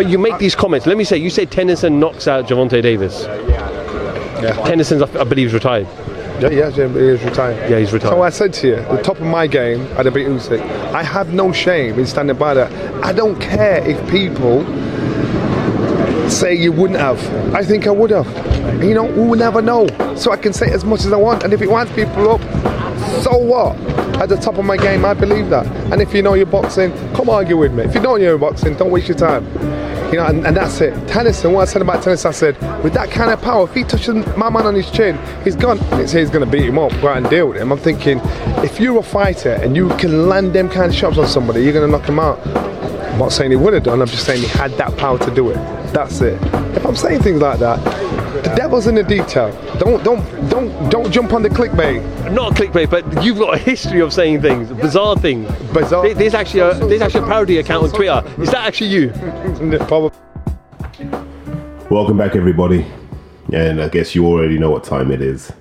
But you make these comments. Let me say, you say Tennyson knocks out Gervonta Davis. Yeah. Tennyson's, I believe, is retired. Yeah, yeah, yeah, he's retired. Yeah, he's retired. So I said to you, the top of my game, I'd have beat Usyk. I have no shame in standing by that. I don't care if people say you wouldn't have. I think I would have. You know, we will never know. So I can say as much as I want, and if it winds people up, so what? At the top of my game, I believe that. And if you know you're boxing, come argue with me. If you don't know you're boxing, don't waste your time. You know, and, and that's it. Tennyson, what I said about Tennyson, I said, with that kind of power, if he touches my man on his chin, he's gone. It's he's going to beat him up, go out and deal with him. I'm thinking, if you're a fighter and you can land them kind of shots on somebody, you're going to knock him out. I'm not saying he would have done, I'm just saying he had that power to do it. That's it. If I'm saying things like that, the devil's in the detail. Don't don't don't don't jump on the clickbait. Not clickbait, but you've got a history of saying things, bizarre things. Bizarre. There- There's actually uh, a there's actually a parody account on Twitter. Is that actually you? Probably. Welcome back, everybody. And I guess you already know what time it is.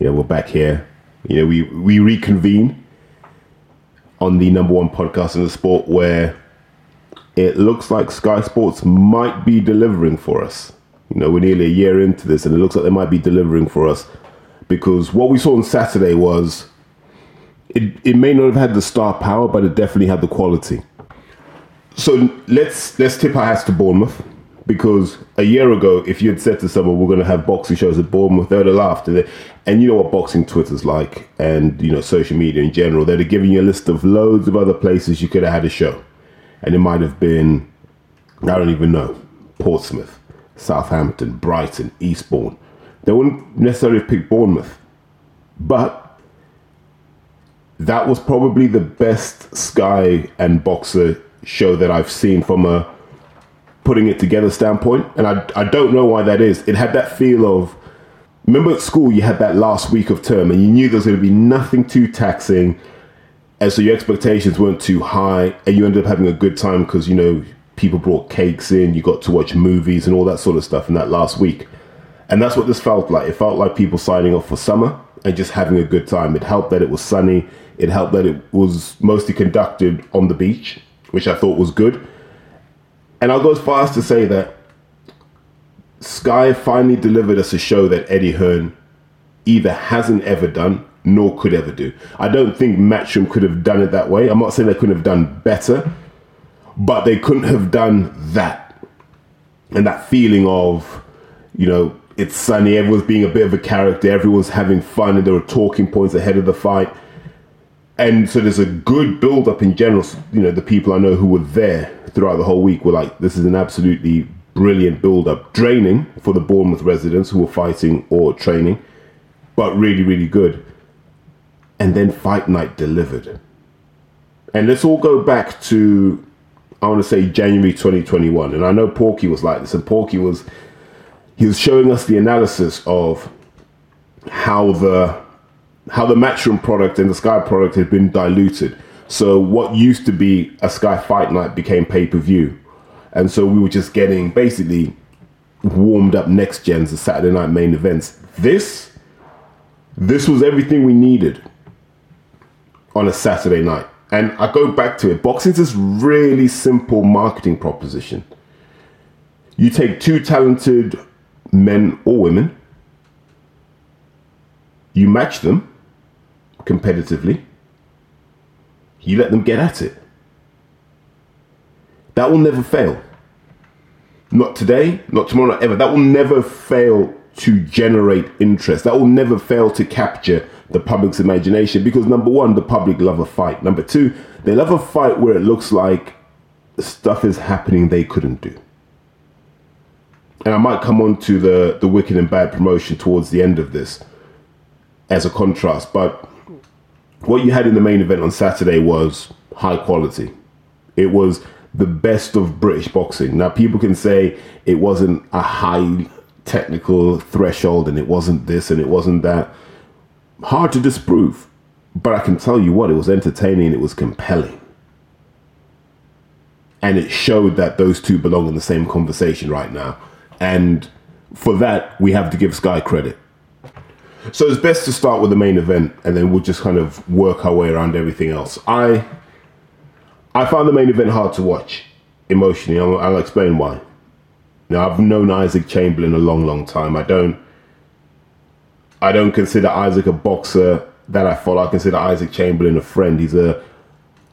You know, we're back here. You know, we, we reconvene on the number one podcast in the sport where it looks like Sky Sports might be delivering for us. You know, we're nearly a year into this and it looks like they might be delivering for us because what we saw on Saturday was it, it may not have had the star power, but it definitely had the quality. So let's let's tip our hats to Bournemouth because a year ago, if you had said to someone we're going to have boxing shows at Bournemouth, they would have laughed. And, and you know what boxing Twitter's like, and you know social media in general. They'd have given you a list of loads of other places you could have had a show, and it might have been I don't even know Portsmouth, Southampton, Brighton, Eastbourne. They wouldn't necessarily have picked Bournemouth, but that was probably the best Sky and Boxer show that I've seen from a putting it together standpoint. And I, I don't know why that is. It had that feel of remember at school you had that last week of term and you knew there was going to be nothing too taxing. And so your expectations weren't too high and you ended up having a good time because, you know, people brought cakes in, you got to watch movies and all that sort of stuff in that last week. And that's what this felt like. It felt like people signing off for summer and just having a good time. It helped that it was sunny. It helped that it was mostly conducted on the beach, which I thought was good. And I'll go as far as to say that Sky finally delivered us a show that Eddie Hearn either hasn't ever done nor could ever do. I don't think Matchroom could have done it that way. I'm not saying they couldn't have done better, but they couldn't have done that. And that feeling of, you know, it's sunny, everyone's being a bit of a character, everyone's having fun, and there are talking points ahead of the fight. And so there's a good build up in general. You know, the people I know who were there throughout the whole week were like, this is an absolutely brilliant build up. Draining for the Bournemouth residents who were fighting or training, but really, really good. And then Fight Night delivered. And let's all go back to, I want to say January 2021. And I know Porky was like this, and Porky was, he was showing us the analysis of how the how the Matchroom product and the Sky product had been diluted. So what used to be a Sky Fight Night became pay per view, and so we were just getting basically warmed up next gens the Saturday night main events. This this was everything we needed on a Saturday night. And I go back to it. Boxing's this really simple marketing proposition. You take two talented men or women, you match them competitively, you let them get at it. That will never fail. Not today, not tomorrow, not ever. That will never fail to generate interest. That will never fail to capture the public's imagination because number one, the public love a fight. Number two, they love a fight where it looks like stuff is happening they couldn't do. And I might come on to the, the wicked and bad promotion towards the end of this as a contrast, but what you had in the main event on Saturday was high quality. It was the best of British boxing. Now, people can say it wasn't a high technical threshold and it wasn't this and it wasn't that. Hard to disprove. But I can tell you what, it was entertaining, it was compelling. And it showed that those two belong in the same conversation right now. And for that, we have to give Sky credit. So it's best to start with the main event, and then we'll just kind of work our way around everything else. I I found the main event hard to watch. Emotionally. I'll, I'll explain why. Now, I've known Isaac Chamberlain a long, long time. I don't. I don't consider Isaac a boxer that I follow. I consider Isaac Chamberlain a friend. He's a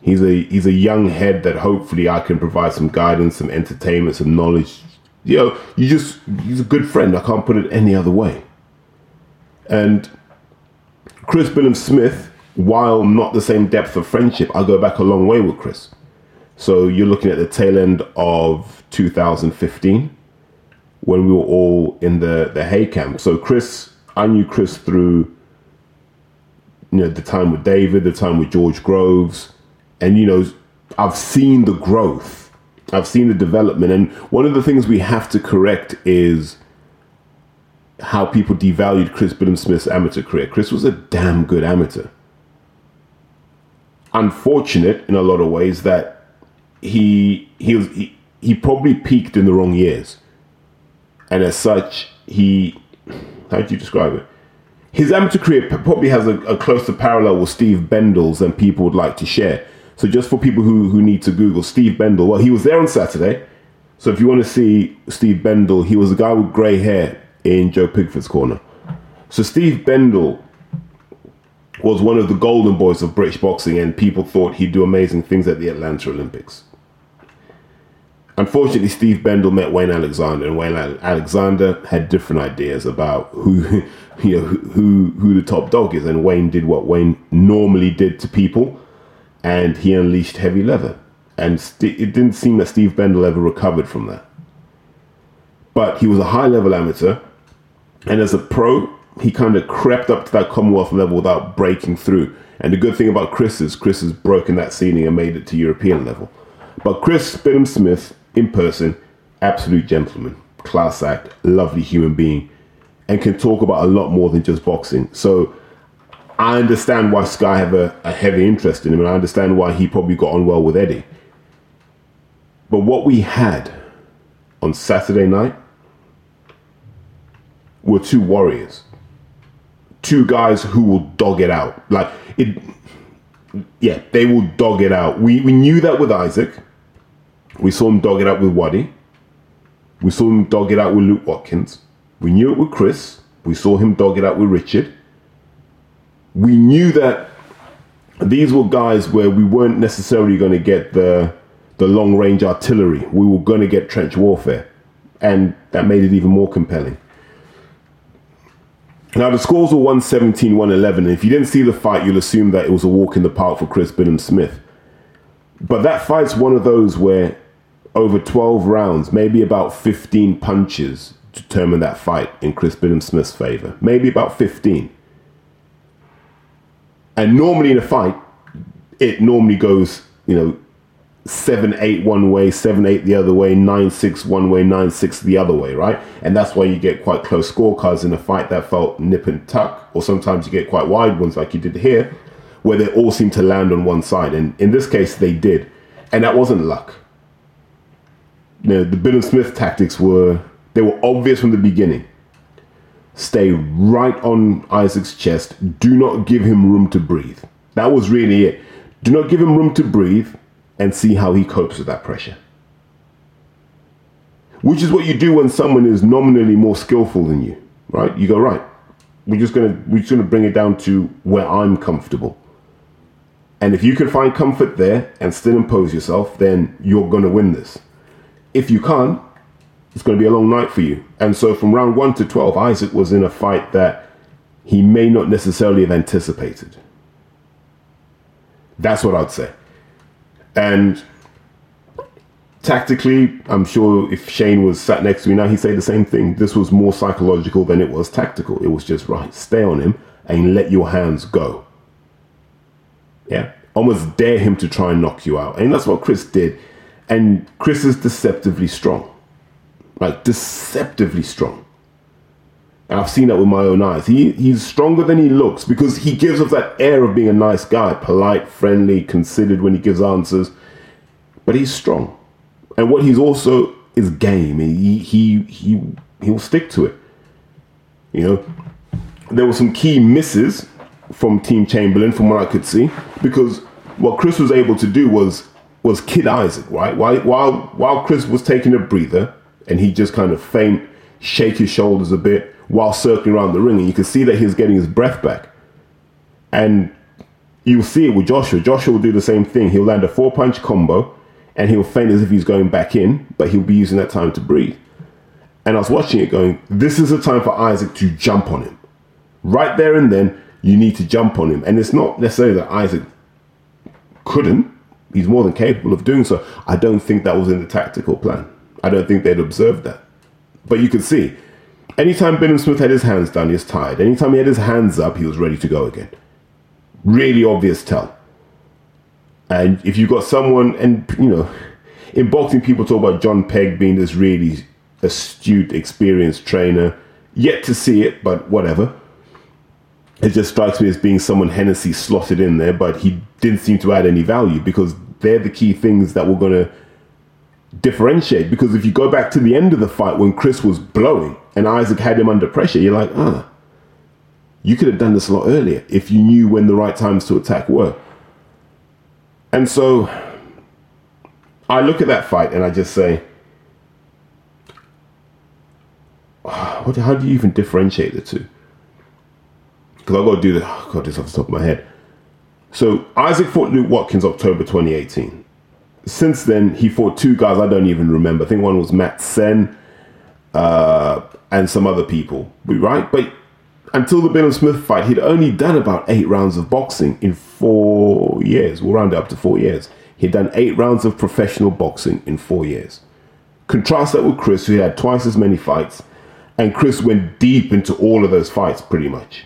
he's a he's a young head that hopefully I can provide some guidance, some entertainment, some knowledge. You know, you just he's a good friend. I can't put it any other way. And Chris Billam Smith, while not the same depth of friendship, I go back a long way with Chris. So you're looking at the tail end of 2015 when we were all in the the Haye camp. So Chris, I knew Chris through you know the time with David, the time with George Groves, and you know I've seen the growth, I've seen the development, and one of the things we have to correct is how people devalued Chris Billam Smith's amateur career. Chris was a damn good amateur. Unfortunate in a lot of ways that he he was he, he probably peaked in the wrong years, and as such he how do you describe it? His amateur career probably has a, a closer parallel with Steve Bendall's than people would like to share. So just for people who who need to Google Steve Bendall, well, he was there on Saturday. So if you want to see Steve Bendall, he was a guy with grey hair in Joe Pigford's corner. So Steve Bendall was one of the golden boys of British boxing, and people thought he'd do amazing things at the Atlanta Olympics. Unfortunately, Steve Bendall met Wayne Alexander, and Wayne Alexander had different ideas about who, you know, who who the top dog is. And Wayne did what Wayne normally did to people, and he unleashed heavy leather. And it didn't seem that Steve Bendall ever recovered from that. But he was a high level amateur, and as a pro, he kind of crept up to that Commonwealth level without breaking through. And the good thing about Chris is Chris has broken that ceiling and made it to European level. But Chris Billam Smith, in person, absolute gentleman, class act, lovely human being, and can talk about a lot more than just boxing. So I understand why Sky have a, a heavy interest in him, and I understand why he probably got on well with Eddie. But what we had on Saturday night were two warriors, two guys who will dog it out. Like it, yeah, they will dog it out. We we knew that with Isaac. We saw him dog it out with Waddy. We saw him dog it out with Luke Watkins. We knew it with Chris. We saw him dog it out with Richard. We knew that these were guys where we weren't necessarily going to get the the long range artillery. We were going to get trench warfare, and that made it even more compelling. Now the scores were 117, 111. And if you didn't see the fight, you'll assume that it was a walk in the park for Chris Billam Smith. But that fight's one of those where over 12 rounds, maybe about 15 punches to determine that fight in Chris Billam Smith's favor. Maybe about 15. And normally in a fight, it normally goes, you know, seven eight one way, seven eight the other way, nine six one way, nine six the other way, right? And that's why you get quite close scorecards in a fight that felt nip and tuck, or sometimes you get quite wide ones like you did here, where they all seem to land on one side. And in this case, they did, and that wasn't luck. Know, the Billam Smith tactics were they were obvious from the beginning. Stay right on Isaac's chest. Do not give him room to breathe. That was really it. Do not give him room to breathe and see how he copes with that pressure. Which is what you do when someone is nominally more skillful than you, right? You go, right, we're just gonna we're just gonna bring it down to where I'm comfortable. And if you can find comfort there and still impose yourself, then you're gonna win this. If you can't, it's gonna be a long night for you. And so from round one to twelve, Isaac was in a fight that he may not necessarily have anticipated. That's what I'd say. And tactically, I'm sure if Shane was sat next to me now, he'd say the same thing. This was more psychological than it was tactical. It was just right, stay on him and let your hands go. Yeah, almost dare him to try and knock you out. And that's what Chris did. And Chris is deceptively strong, like deceptively strong. And I've seen that with my own eyes. He he's stronger than he looks because he gives off that air of being a nice guy, polite, friendly, considered when he gives answers. But he's strong. And what he's also is game. He he he he'll stick to it. You know, there were some key misses from Team Chamberlain from what I could see because what Chris was able to do was was Kid Isaac, right? While while while Chris was taking a breather and he just kind of faint, shake his shoulders a bit while circling around the ring, and you can see that he's getting his breath back. And you'll see it with Joshua. Joshua will do the same thing. He'll land a four punch combo and he'll feint as if he's going back in, but he'll be using that time to breathe. And I was watching it going, this is a time for Isaac to jump on him. Right there and then, you need to jump on him. And it's not necessarily that Isaac couldn't, he's more than capable of doing so. I don't think that was in the tactical plan. I don't think they'd observed that. But you could see, anytime Billam Smith had his hands down, he was tired. Anytime he had his hands up, he was ready to go again. Really obvious tell. And if you've got someone, and you know, in boxing, people talk about John Pegg being this really astute, experienced trainer. Yet to see it, but whatever. It just strikes me as being someone Hennessy slotted in there, but he didn't seem to add any value because they're the key things that were going to differentiate. Because if you go back to the end of the fight when Chris was blowing and Isaac had him under pressure, you're like, ah, you could have done this a lot earlier if you knew when the right times to attack were. And so I look at that fight and I just say, what, how do you even differentiate the two? Because I've got to do this, oh, got this off the top of my head. So Isaac fought Luke Watkins October 2018. Since then, he fought two guys I don't even remember. I think one was Matt Sen uh, and some other people, right? But until the Billam Smith fight, he'd only done about eight rounds of boxing in four years. We'll round it up to four years. He'd done eight rounds of professional boxing in four years. Contrast that with Chris, who had twice as many fights, and Chris went deep into all of those fights pretty much.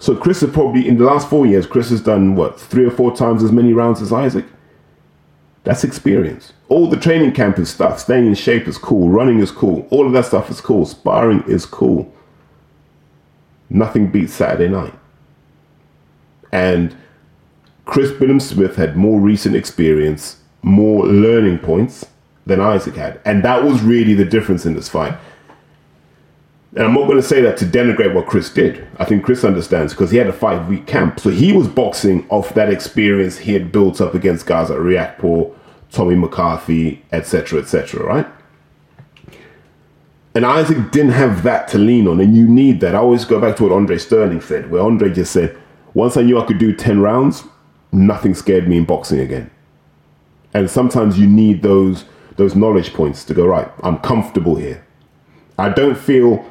So Chris has probably, in the last four years, Chris has done what, three or four times as many rounds as Isaac? That's experience. All the training camp is stuff. Staying in shape is cool. Running is cool. All of that stuff is cool. Sparring is cool nothing beats Saturday night. And Chris Billam Smith had more recent experience, more learning points than Isaac had. And that was really the difference in this fight. And I'm not going to say that to denigrate what Chris did. I think Chris understands because he had a five week camp. So he was boxing off that experience he had built up against guys like Riakporhe, Tommy McCarthy, etc., etc., right? And Isaac didn't have that to lean on, and you need that. I always go back to what Andre Sterling said, where Andre just said, Once I knew I could do 10 rounds, nothing scared me in boxing again. And sometimes you need those those knowledge points to go, right, I'm comfortable here. I don't feel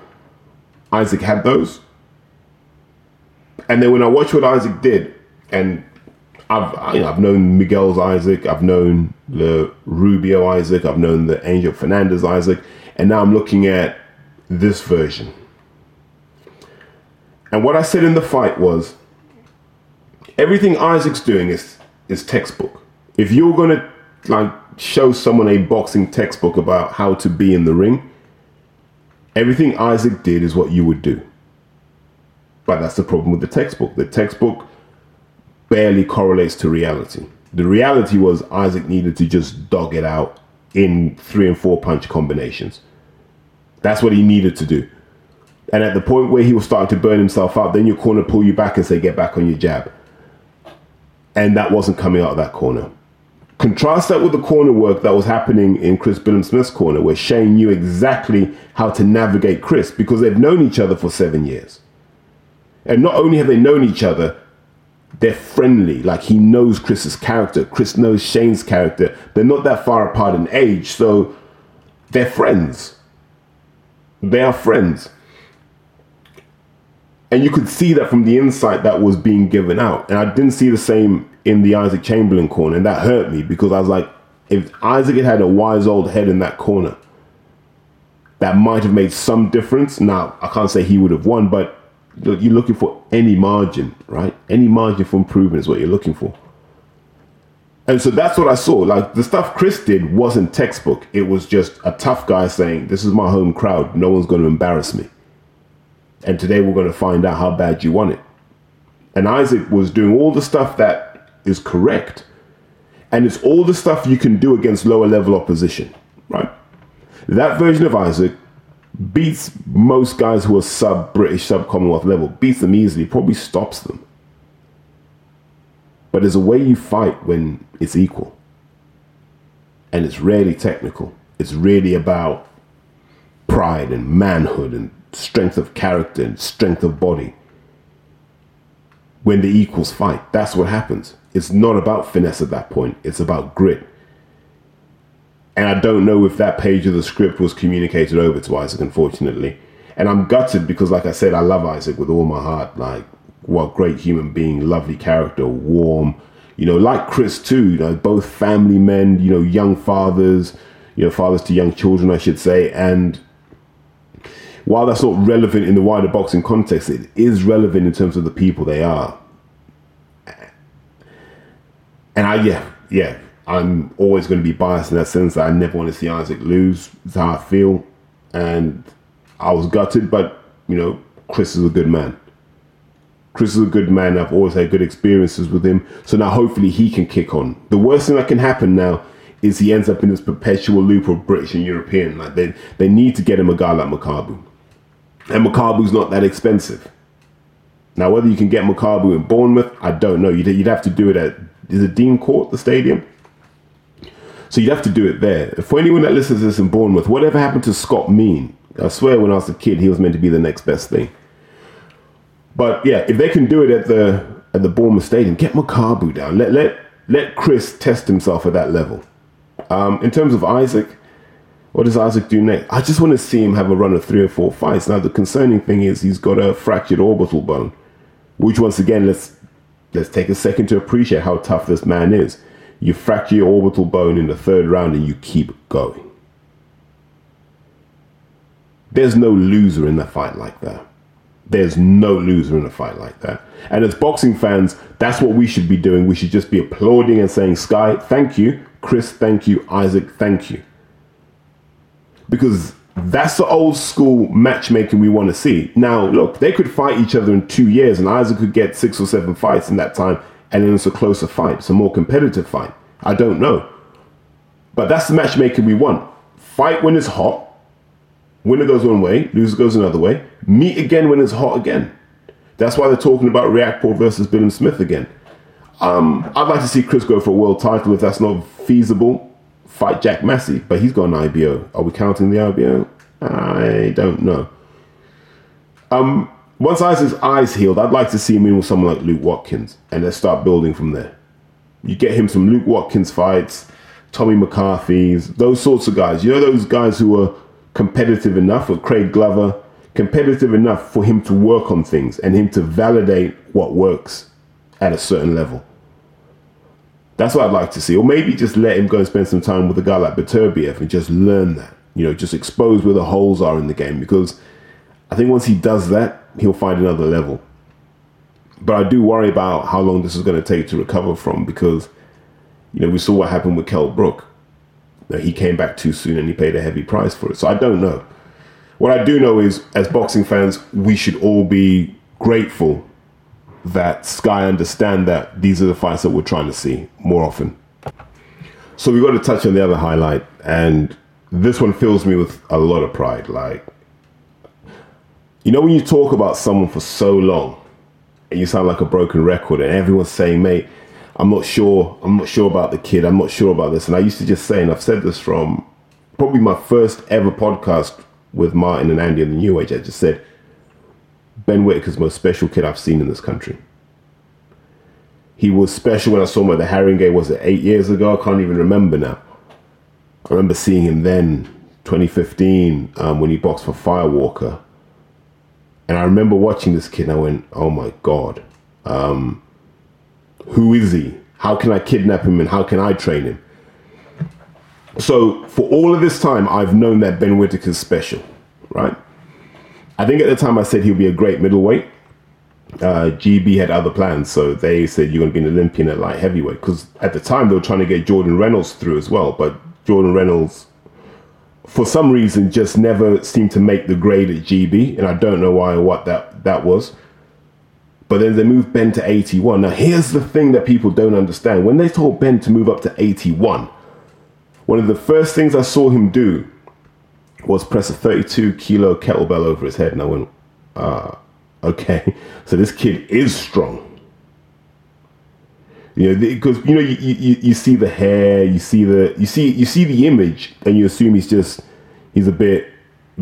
Isaac had those. And then when I watch what Isaac did, and I've I, have known Miguel's Isaac, I've known the Rubio Isaac, I've known the Angel Fernandez Isaac, and now I'm looking at this version. And what I said in the fight was everything Isaac's doing is is textbook. If you're gonna like show someone a boxing textbook about how to be in the ring, everything Isaac did is what you would do. But that's the problem with the textbook. The textbook barely correlates to reality. The reality was Isaac needed to just dog it out in three and four punch combinations. That's what he needed to do. And at the point where he was starting to burn himself out, then your corner pull you back and say, get back on your jab. And that wasn't coming out of that corner. Contrast that with the corner work that was happening in Chris Billam Smith's corner, where Shane knew exactly how to navigate Chris because they've known each other for seven years. And not only have they known each other, they're friendly. Like he knows Chris's character, Chris knows Shane's character. They're not that far apart in age, so they're friends. They are friends. And you could see that from the insight that was being given out. And I didn't see the same in the Isaac Chamberlain corner. And that hurt me because I was like, if Isaac had had a wise old head in that corner, that might have made some difference. Now, I can't say he would have won, but you're looking for any margin, right? Any margin for improvement is what you're looking for. And so that's what I saw. Like the stuff Chris did wasn't textbook. It was just a tough guy saying, This is my home crowd. No one's going to embarrass me. And today we're going to find out how bad you want it. And Isaac was doing all the stuff that is correct. And it's all the stuff you can do against lower level opposition, right? That version of Isaac beats most guys who are sub British, sub Commonwealth level, beats them easily, probably stops them. But there's a way you fight when it's equal. and it's rarely technical. It's really about pride and manhood and strength of character and strength of body. When the equals fight, that's what happens. It's not about finesse at that point, it's about grit. And I don't know if that page of the script was communicated over to Isaac, unfortunately. And I'm gutted because, like I said, I love Isaac with all my heart. Like, what great human being, lovely character, warm. You know, like Chris too. You know, both family men. You know, young fathers. You know, fathers to young children, I should say. And while that's not relevant in the wider boxing context, it is relevant in terms of the people they are. And I, yeah, yeah, I'm always going to be biased in that sense. That I never want to see Isaac lose. That's how I feel. And I was gutted, but, you know, Chris is a good man. Chris is a good man. I've always had good experiences with him. So now hopefully he can kick on. The worst thing that can happen now is he ends up in this perpetual loop of British and European. Like they, they need to get him a guy like Makabu. And Makabu's not that expensive. Now, whether you can get Makabu in Bournemouth, I don't know. You'd, you'd have to do it at, is it Dean Court, the stadium? So you'd have to do it there. For anyone that listens to this in Bournemouth, whatever happened to Scott Mean? I swear when I was a kid, he was meant to be the next best thing. But yeah, if they can do it at the at the Bournemouth Stadium, get Makabu down. Let let let Chris test himself at that level. Um, in terms of Isaac, what does Isaac do next? I just want to see him have a run of three or four fights. Now the concerning thing is he's got a fractured orbital bone, which once again let's let's take a second to appreciate how tough this man is. You fracture your orbital bone in the third round and you keep going. There's no loser in a fight like that. There's no loser in a fight like that. And as boxing fans, that's what we should be doing. We should just be applauding and saying, Sky, thank you. Chris, thank you. Isaac, thank you. Because that's the old school matchmaking we want to see. Now, look, they could fight each other in two years, and Isaac could get six or seven fights in that time, and then it's a closer fight. It's a more competitive fight. I don't know. But that's the matchmaking we want. Fight when it's hot, Winner goes one way, loser goes another way. Meet again when it's hot again. That's why they're talking about Riakporhe versus Billam Smith again. Um, I'd like to see Chris go for a world title if that's not feasible. Fight Jack Massey, but he's got an IBO. Are we counting the IBO? I don't know. Um, once Isaac's eyes healed, I'd like to see him in with someone like Luke Watkins, and let's start building from there. You get him some Luke Watkins fights, Tommy McCarthy's, those sorts of guys. You know those guys who are competitive enough with Craig Glover, competitive enough for him to work on things and him to validate what works at a certain level. That's what I'd like to see. Or maybe just let him go and spend some time with a guy like Beterbiev and just learn that. You know, just expose where the holes are in the game because I think once he does that, he'll find another level. But I do worry about how long this is going to take to recover from because, you know, we saw what happened with Kell Brook he came back too soon and he paid a heavy price for it. So I don't know. What I do know is, as boxing fans, we should all be grateful that Sky understand that these are the fights that we're trying to see more often. So we got to touch on the other highlight, and this one fills me with a lot of pride. Like, you know, when you talk about someone for so long, and you sound like a broken record, and everyone's saying, "Mate, I'm not sure. I'm not sure about the kid. I'm not sure about this. And I used to just say, and I've said this from probably my first ever podcast with Martin and Andy in the New Age. I just said, Ben Whittaker's the most special kid I've seen in this country. He was special when I saw him at the Haringey, was it eight years ago? I can't even remember now. I remember seeing him then, 2015, um, when he boxed for Firewalker. And I remember watching this kid and I went, oh my God. Um, who is he? How can I kidnap him and how can I train him? So for all of this time, I've known that Ben Whittaker's special, right? I think at the time I said he'll be a great middleweight. Uh, GB had other plans, so they said you're going to be an Olympian at light heavyweight. Because at the time they were trying to get Jordan Reynolds through as well, but Jordan Reynolds, for some reason, just never seemed to make the grade at GB, and I don't know why or what that that was. But then they moved Ben to 81. Now, here's the thing that people don't understand. When they told Ben to move up to 81, one of the first things I saw him do was press a 32 kilo kettlebell over his head. And I went, ah, okay. So this kid is strong. Know, because you know you, you, you see the hair, you see the you see you see the image, and you assume he's just he's a bit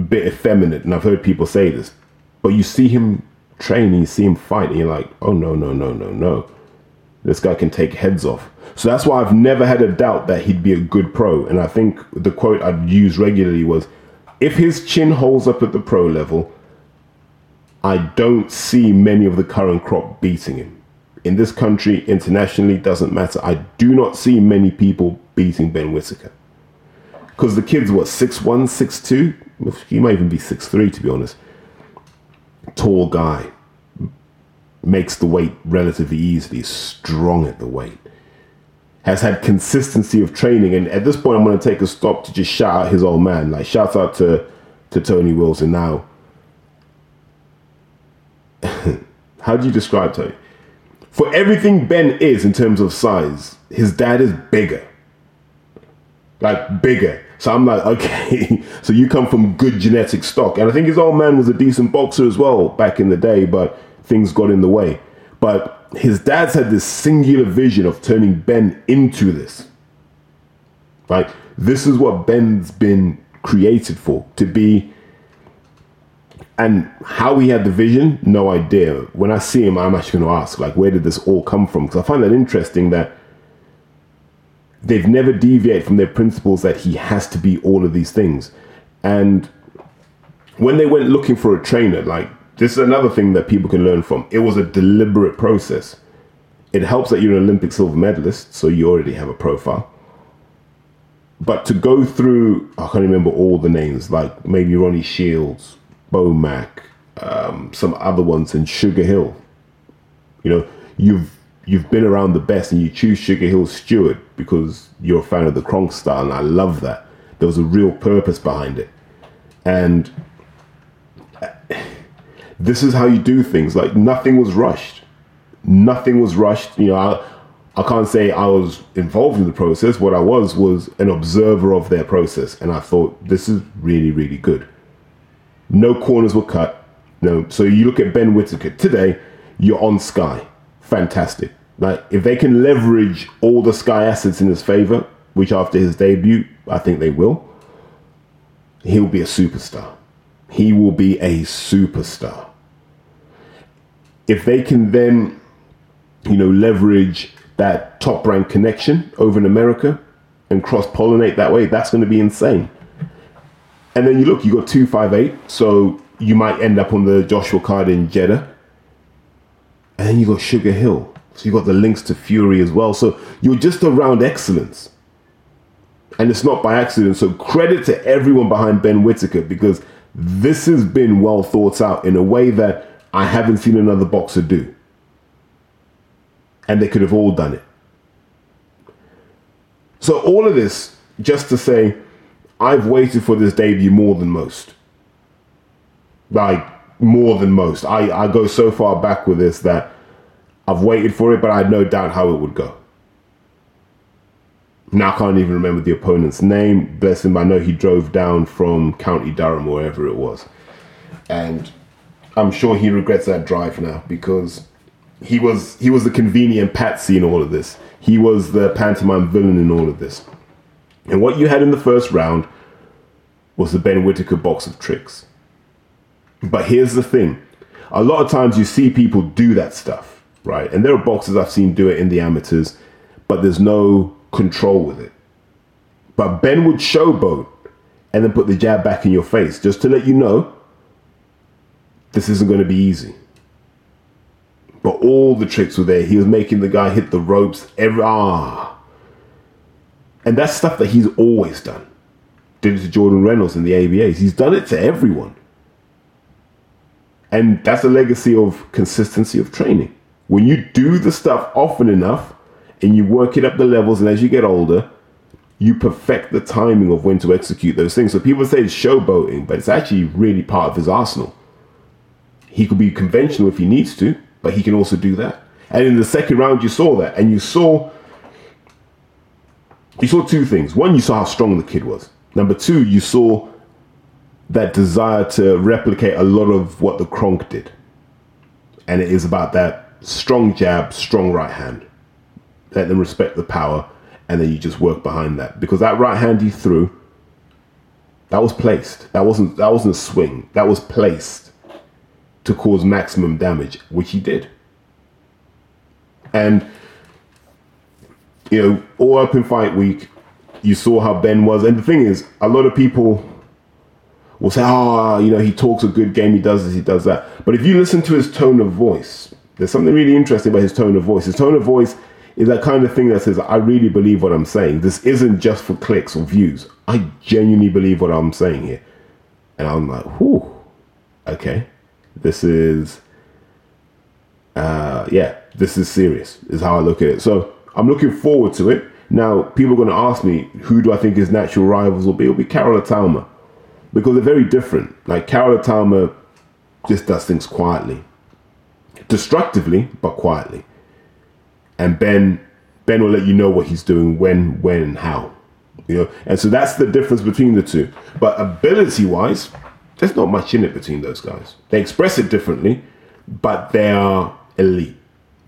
bit effeminate. And I've heard people say this, but you see him train, you see him fight, and you're like, oh no no no no no, this guy can take heads off. So that's why I've never had a doubt that he'd be a good pro. And I think the quote I'd use regularly was, if his chin holds up at the pro level, I don't see many of the current crop beating him. In this country, internationally, doesn't matter. I do not see many people beating Ben Whittaker. Because the kid's what, 6'1, 6'2? He might even be 6'3, to be honest. Tall guy. Makes the weight relatively easily, strong at the weight has had consistency of training. And at this point, I'm going to take a stop to just shout out his old man. Like, shout out to, to Tony Wilson now. How do you describe Tony? For everything Ben is in terms of size, his dad is bigger. Like, bigger. So I'm like, okay, so you come from good genetic stock. And I think his old man was a decent boxer as well back in the day, but things got in the way. But his dad's had this singular vision of turning Ben into this. Like, This is what Ben's been created for to be. And how he had the vision, no idea. When I see him, I'm actually going to ask, like, where did this all come from? Because I find that interesting that they've never deviated from their principles that he has to be all of these things. And when they went looking for a trainer, like this is another thing that people can learn from. It was a deliberate process. It helps that you're an Olympic silver medalist, so you already have a profile. But to go through, I can't remember all the names, like maybe Ronnie Shields, Bo Mack, um, some other ones, and Sugar Hill. You know, you've you've been around the best, and you choose Sugar Hill Steward because you're a fan of the Kronk style, and I love that. There was a real purpose behind it, and this is how you do things. Like nothing was rushed. Nothing was rushed. You know, I, I can't say I was involved in the process. What I was was an observer of their process, and I thought this is really, really good. No corners were cut. No, so you look at Ben Whittaker today. You're on Sky, fantastic. Like if they can leverage all the Sky assets in his favor, which after his debut, I think they will, he'll be a superstar. He will be a superstar if they can then, you know, leverage that top rank connection over in America and cross pollinate that way, that's going to be insane. And then you look, you got 258, so you might end up on the Joshua card in Jeddah. And then you got Sugar Hill. So you got the links to Fury as well. So you're just around excellence. And it's not by accident. So credit to everyone behind Ben Whittaker because this has been well thought out in a way that I haven't seen another boxer do. And they could have all done it. So, all of this just to say, I've waited for this debut more than most. Like, more than most. I, I go so far back with this that I've waited for it, but I had no doubt how it would go. Now I can't even remember the opponent's name. Bless him, I know he drove down from County Durham wherever it was. And I'm sure he regrets that drive now because he was he was the convenient patsy in all of this. He was the pantomime villain in all of this. And what you had in the first round was the Ben Whittaker box of tricks. But here's the thing. A lot of times you see people do that stuff, right? And there are boxers I've seen do it in the amateurs, but there's no control with it. But Ben would showboat and then put the jab back in your face just to let you know this isn't going to be easy. But all the tricks were there. He was making the guy hit the ropes every ah. And that's stuff that he's always done. Did it to Jordan Reynolds in the ABAs. He's done it to everyone. And that's a legacy of consistency of training. When you do the stuff often enough and you work it up the levels, and as you get older, you perfect the timing of when to execute those things. So people say it's showboating, but it's actually really part of his arsenal. He could be conventional if he needs to, but he can also do that. And in the second round, you saw that, and you saw you saw two things. One, you saw how strong the kid was. Number two, you saw that desire to replicate a lot of what the Kronk did, and it is about that strong jab, strong right hand. let them respect the power, and then you just work behind that. Because that right hand he threw, that was placed. That wasn't that wasn't a swing. That was placed to cause maximum damage, which he did. And you know, all up in fight week, you saw how Ben was. And the thing is, a lot of people will say, oh, you know, he talks a good game, he does this, he does that. But if you listen to his tone of voice, there's something really interesting about his tone of voice. His tone of voice is that kind of thing that says, I really believe what I'm saying. This isn't just for clicks or views. I genuinely believe what I'm saying here. And I'm like, whew, okay. This is, uh, yeah, this is serious, is how I look at it. So I'm looking forward to it. Now, people are going to ask me, who do I think his natural rivals will be? It'll be Karol Itauma because they're very different. Like Karol Itauma just does things quietly, destructively, but quietly. And Ben, Ben will let you know what he's doing, when, when, and how. You know, and so that's the difference between the two. But ability-wise, there's not much in it between those guys. They express it differently, but they are elite.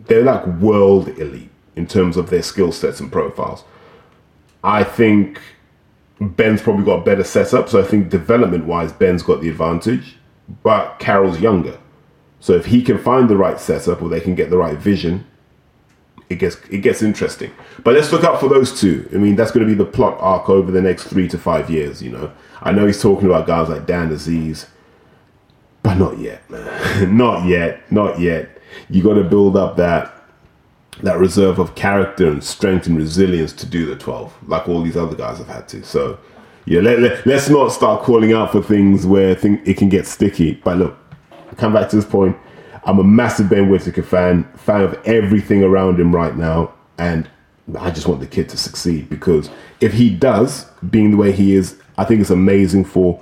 They're like world elite in terms of their skill sets and profiles. I think Ben's probably got a better setup, so I think development wise, Ben's got the advantage, but Karol's younger. So if he can find the right setup or they can get the right vision, it gets it gets interesting. But let's look out for those two. I mean, that's going to be the plot arc over the next three to five years. You know, I know he's talking about guys like Dan Azeez, but not yet, man. not yet, not yet. You got to build up that that reserve of character and strength and resilience to do the 12, like all these other guys have had to. So, yeah, let, let, let's not start calling out for things where think it can get sticky. But look, come back to this point. I'm a massive Ben Whittaker fan, fan of everything around him right now, and I just want the kid to succeed because if he does, being the way he is, I think it's amazing for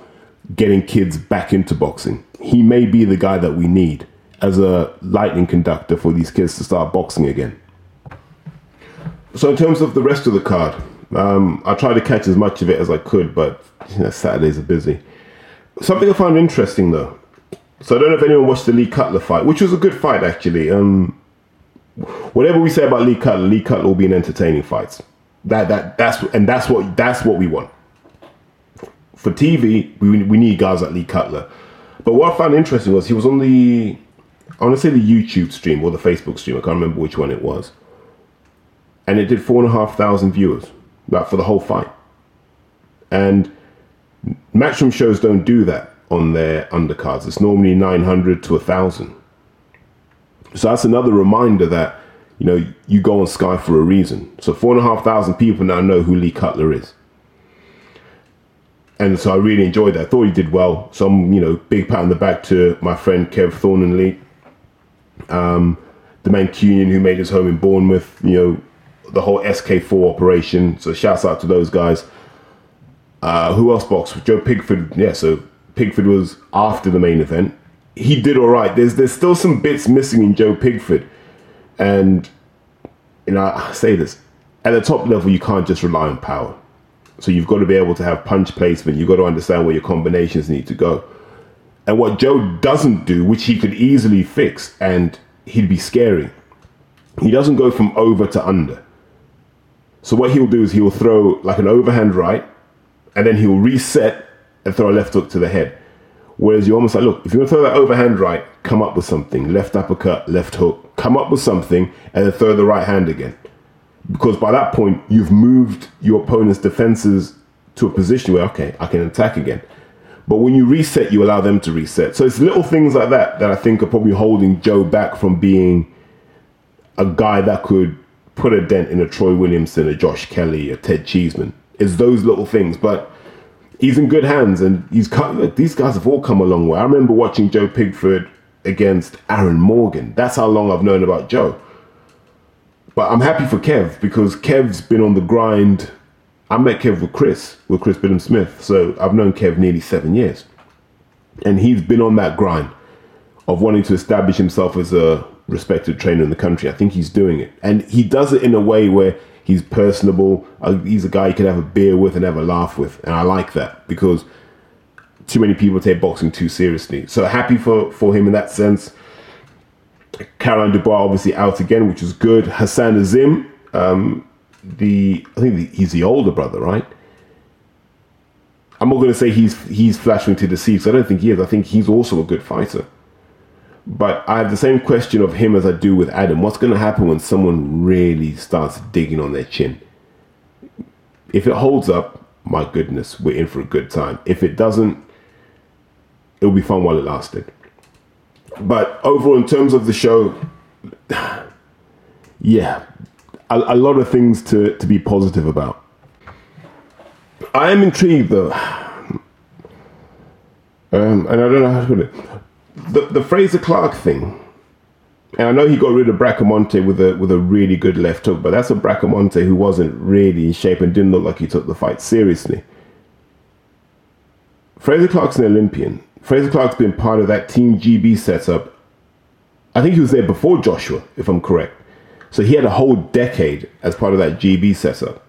getting kids back into boxing. He may be the guy that we need as a lightning conductor for these kids to start boxing again. So in terms of the rest of the card, um, I tried to catch as much of it as I could, but you know, Saturdays are busy. Something I found interesting though. So I don't know if anyone watched the Lee Cutler fight, which was a good fight actually. Um, whatever we say about Lee Cutler, Lee Cutler will be an entertaining fight. That that that's and that's what that's what we want. For TV, we we need guys like Lee Cutler. But what I found interesting was he was on the I want to say the YouTube stream or the Facebook stream. I can't remember which one it was and it did four and a half thousand viewers, like for the whole fight. And Matchroom shows don't do that on their undercards. It's normally 900 to 1,000. So that's another reminder that, you know, you go on Sky for a reason. So four and a half thousand people now know who Lee Cutler is. And so I really enjoyed that. I thought he did well. So I'm, you know, big pat on the back to my friend Kev Thornley, um, the Mancunian who made his home in Bournemouth, you know, the whole SK4 operation. So shouts out to those guys. Uh, who else boxed? Joe Pigford. Yeah, so Pigford was after the main event. He did all right. There's there's still some bits missing in Joe Pigford, and you know I say this at the top level you can't just rely on power. So you've got to be able to have punch placement. You've got to understand where your combinations need to go. And what Joe doesn't do, which he could easily fix, and he'd be scary, he doesn't go from over to under. So what he'll do is he'll throw like an overhand right, and then he'll reset and throw a left hook to the head. Whereas you're almost like, look, if you're gonna throw that overhand right, come up with something. Left uppercut, left hook, come up with something, and then throw the right hand again. Because by that point, you've moved your opponent's defenses to a position where, okay, I can attack again. But when you reset, you allow them to reset. So it's little things like that that I think are probably holding Joe back from being a guy that could put a dent in a Troy Williamson, a Josh Kelly, a Ted Cheeseman. It's those little things, but he's in good hands, and he's come, these guys have all come a long way. I remember watching Joe Pigford against Aaron Morgan. That's how long I've known about Joe. But I'm happy for Kev because Kev's been on the grind. I met Kev with Chris, with Chris Billam Smith. So I've known Kev nearly seven years. And he's been on that grind of wanting to establish himself as a respected trainer in the country. I think he's doing it, and he does it in a way where he's personable. Uh, he's a guy you can have a beer with and have a laugh with, and I like that because too many people take boxing too seriously. So happy for for him in that sense. Caroline Dubois obviously out again, which is good. Hassan Azim um, the I think the, he's the older brother, right? I'm not going to say he's he's flashing to deceive. So I don't think he is. I think he's also a good fighter. But I have the same question of him as I do with Adam. What's going to happen when someone really starts digging on their chin? If it holds up, my goodness, we're in for a good time. If it doesn't, it'll be fun while it lasted. But overall, in terms of the show, yeah, a, a lot of things to, to be positive about. I am intrigued though, um, and I don't know how to put it. The, the Frazer Clarke thing, and I know he got rid of Bracamonte with a with a really good left hook, but that's a Bracamonte who wasn't really in shape and didn't look like he took the fight seriously. Frazer Clarke's an Olympian. Frazer Clarke's been part of that Team GB setup. I think he was there before Joshua, if I'm correct. So he had a whole decade as part of that GB setup.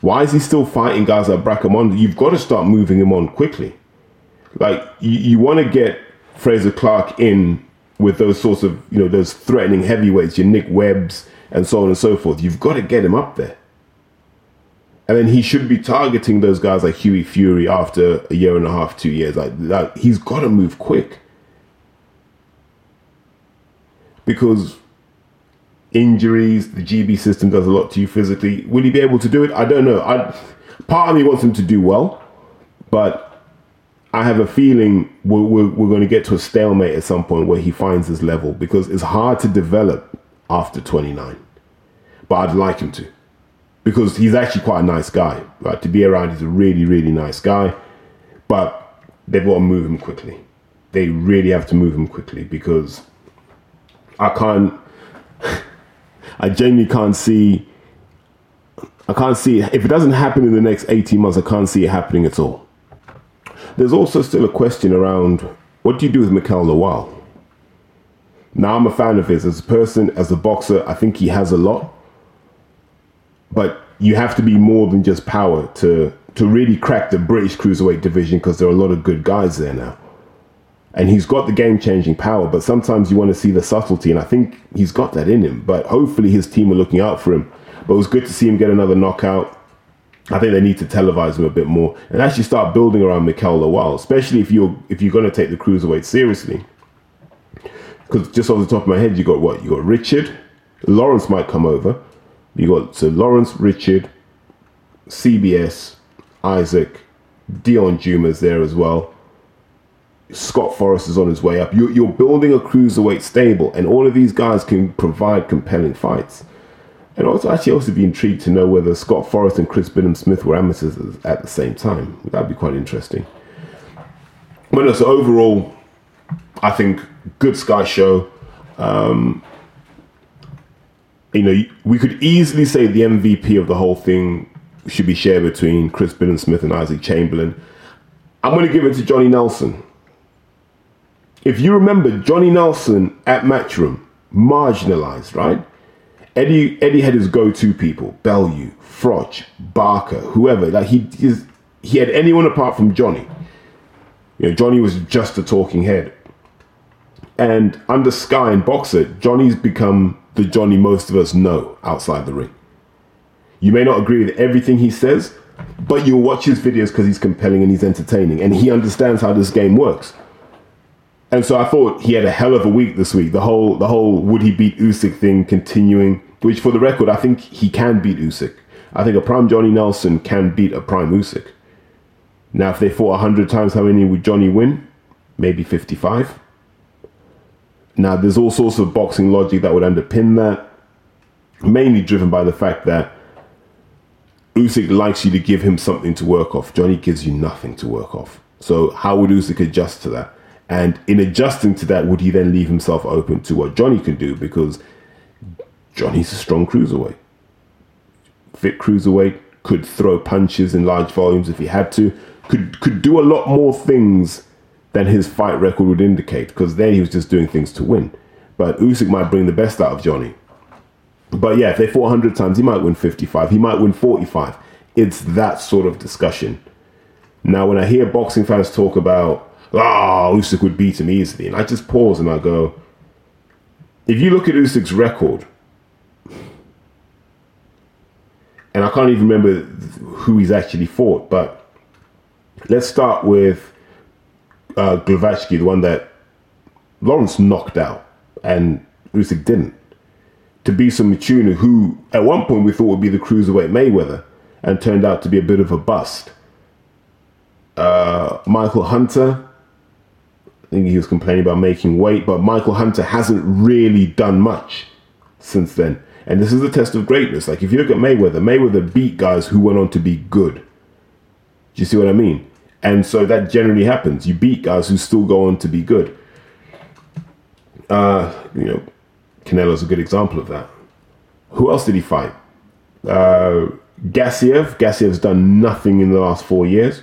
Why is he still fighting guys like Bracamonte? You've got to start moving him on quickly. Like you, you want to get Frazer Clarke in with those sorts of you know those threatening heavyweights, your Nick Webbs and so on and so forth. You've got to get him up there. And then he should be targeting those guys like Hughie Fury after a year and a half, two years. Like, like he's got to move quick because injuries, the GB system does a lot to you physically. Will he be able to do it? I don't know. I part of me wants him to do well, but I have a feeling we're, we're, we're going to get to a stalemate at some point where he finds his level because it's hard to develop after 29. But I'd like him to because he's actually quite a nice guy. Right? To be around, he's a really, really nice guy. But they've got to move him quickly. They really have to move him quickly because I can't. I genuinely can't see. I can't see if it doesn't happen in the next 18 months. I can't see it happening at all. There's also still a question around what do you do with Mikael Lawal? Now I'm a fan of his as a person, as a boxer. I think he has a lot, but you have to be more than just power to to really crack the British cruiserweight division because there are a lot of good guys there now. And he's got the game changing power, but sometimes you want to see the subtlety, and I think he's got that in him. But hopefully his team are looking out for him. But it was good to see him get another knockout. I think they need to televise him a bit more and actually start building around Mikael Lawal, especially if you're if you're going to take the cruiserweight seriously. Because just off the top of my head, you got what you got Richard, Lawrence might come over. You got so Lawrence, Richard, CBS, Isaac, Deion Jumah's there as well. Scott Forrest is on his way up. You're, you're building a cruiserweight stable, and all of these guys can provide compelling fights. And also, actually, also be intrigued to know whether Scott Forrest and Chris Billam Smith were amateurs at the same time. That'd be quite interesting. But no, so overall, I think good Sky show. Um, you know, we could easily say the MVP of the whole thing should be shared between Chris Billam Smith and Isaac Chamberlain. I'm going to give it to Johnny Nelson. If you remember Johnny Nelson at Matchroom, marginalized, right? Eddie Eddie had his go-to people: Bellew, Froch, Barker, whoever. Like he his, he had anyone apart from Johnny. You know, Johnny was just a talking head. And under Sky and Boxxer, Johnny's become the Johnny most of us know outside the ring. You may not agree with everything he says, but you'll watch his videos because he's compelling and he's entertaining and he understands how this game works. And so I thought he had a hell of a week this week. The whole the whole would he beat Usyk thing continuing, which for the record I think he can beat Usyk. I think a prime Johnny Nelson can beat a prime Usyk. Now if they fought 100 times how many would Johnny win? Maybe 55. Now there's all sorts of boxing logic that would underpin that, mainly driven by the fact that Usyk likes you to give him something to work off. Johnny gives you nothing to work off. So how would Usyk adjust to that? And in adjusting to that, would he then leave himself open to what Johnny can do? Because Johnny's a strong cruiserweight. Fit cruiserweight, could throw punches in large volumes if he had to, could could do a lot more things than his fight record would indicate, because then he was just doing things to win. But Usyk might bring the best out of Johnny. But yeah, if they fought 100 times, he might win 55. He might win 45. It's that sort of discussion. Now, when I hear boxing fans talk about oh, Usyk would beat him easily. And I just pause and I go, if you look at Usyk's record, and I can't even remember who he's actually fought, but let's start with uh, Glowacki, the one that Lawrence knocked out and Usyk didn't. Thabiso Mchunu, who at one point we thought would be the cruiserweight Mayweather, and turned out to be a bit of a bust. Uh, Michael Hunter, he was complaining about making weight, but Michael Hunter hasn't really done much since then. And this is a test of greatness. Like if you look at Mayweather, Mayweather beat guys who went on to be good. Do you see what I mean? And so that generally happens. You beat guys who still go on to be good. Uh, you know, Canelo's a good example of that. Who else did he fight? Uh, Gassiev. Gassiev's done nothing in the last four years.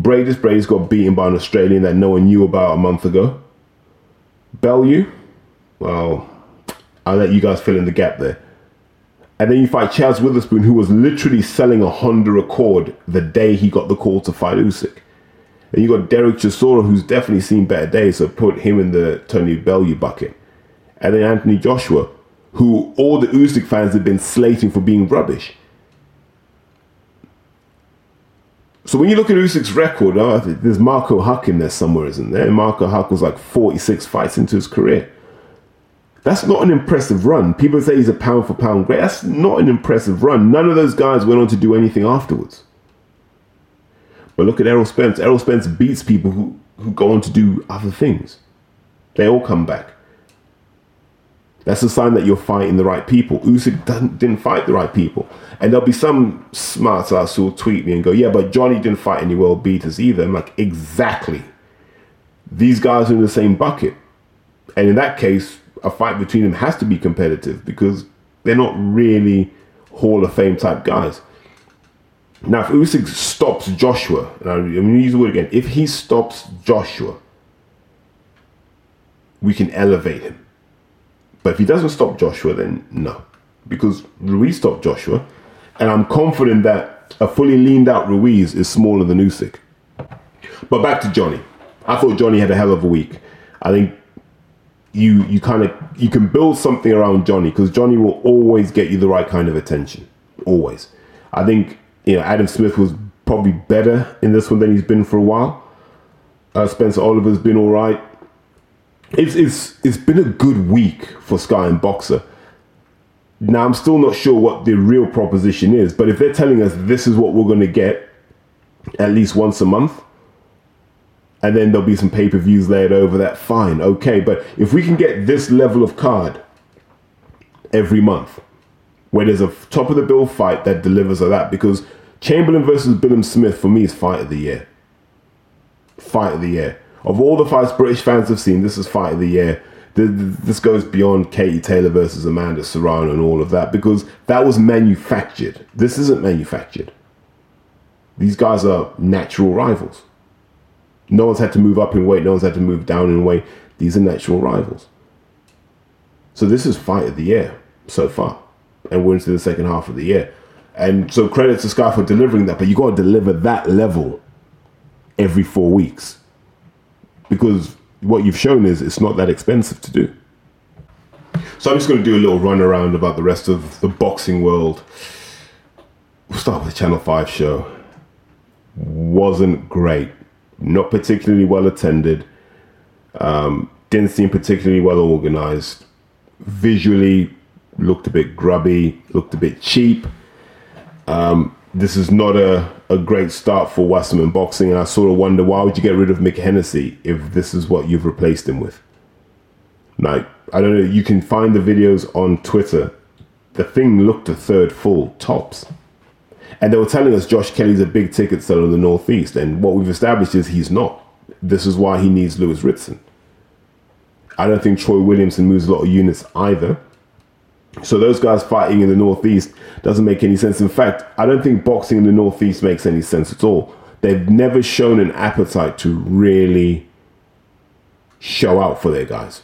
Briedis. Briedis got beaten by an Australian that no one knew about a month ago. Bellew. Well, I'll let you guys fill in the gap there. And then you fight Chaz Witherspoon, who was literally selling a Honda Accord the day he got the call to fight Usyk. And you got Derek Chisora, who's definitely seen better days, so put him in the Tony Bellew bucket. And then Anthony Joshua, who all the Usyk fans have been slating for being rubbish. So when you look at Usyk's record, oh, there's Marco Huck in there somewhere, isn't there? Marco Huck was like 46 fights into his career. That's not an impressive run. People say he's a pound for pound great. That's not an impressive run. None of those guys went on to do anything afterwards. But look at Errol Spence. Errol Spence beats people who, who go on to do other things. They all come back. That's a sign that you're fighting the right people. Usyk didn't fight the right people. And there'll be some smart ass who'll tweet me and go, yeah, but Johnny didn't fight any world beaters either. I'm like, exactly. These guys are in the same bucket. And in that case, a fight between them has to be competitive because they're not really Hall of Fame type guys. Now, if Usyk stops Joshua, and I'm going to use the word again, if he stops Joshua, we can elevate him. But if he doesn't stop Joshua, then no. Because Ruiz stopped Joshua, and I'm confident that a fully leaned out Ruiz is smaller than Usyk. But back to Johnny. I thought Johnny had a hell of a week. I think you you kind of you can build something around Johnny because Johnny will always get you the right kind of attention. Always. I think you know Adam Smith was probably better in this one than he's been for a while. Uh, Spencer Oliver's been all right. It's it's it's been a good week for Sky and Boxxer. Now I'm still not sure what the real proposition is, but if they're telling us this is what we're going to get at least once a month, and then there'll be some pay per views laid over that. Fine, okay, but if we can get this level of card every month, where there's a top of the bill fight that delivers of that, because Chamberlain versus Billam Smith for me is fight of the year. Fight of the year. Of all the fights British fans have seen, this is fight of the year. This goes beyond Katie Taylor versus Amanda Serrano and all of that because that was manufactured. This isn't manufactured. These guys are natural rivals. No one's had to move up in weight. No one's had to move down in weight. These are natural rivals. So this is fight of the year so far, and we're into the second half of the year. And so credit to Sky for delivering that, but you got to deliver that level every four weeks because what you've shown is it's not that expensive to do. So I'm just going to do a little run around about the rest of the boxing world. We'll start with the Channel 5 show. Wasn't great not particularly well attended, um, didn't seem particularly well organized, visually looked a bit grubby, looked a bit cheap. Um, this is not a, a great start for Wasserman Boxing, and I sort of wonder why would you get rid of Mick Hennessy if this is what you've replaced him with? Like, I don't know, you can find the videos on Twitter. The thing looked a third full, tops. And they were telling us Josh Kelly's a big ticket seller in the Northeast. And what we've established is he's not. This is why he needs Lewis Ritson. I don't think Troy Williamson moves a lot of units either. So those guys fighting in the Northeast doesn't make any sense. In fact, I don't think boxing in the Northeast makes any sense at all. They've never shown an appetite to really show out for their guys.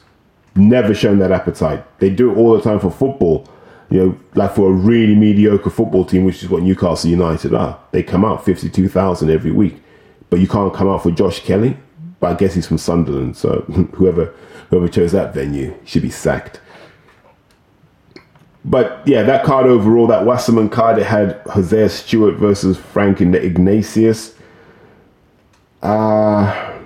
Never shown that appetite. They do it all the time for football you know, like for a really mediocre football team, which is what Newcastle United are, they come out 52,000 every week. But you can't come out for Josh Kelly. But I guess he's from Sunderland, so whoever whoever chose that venue should be sacked. But yeah, that card overall, that Wasserman card, it had Hosea Stewart versus Frank Ignatius. Uh,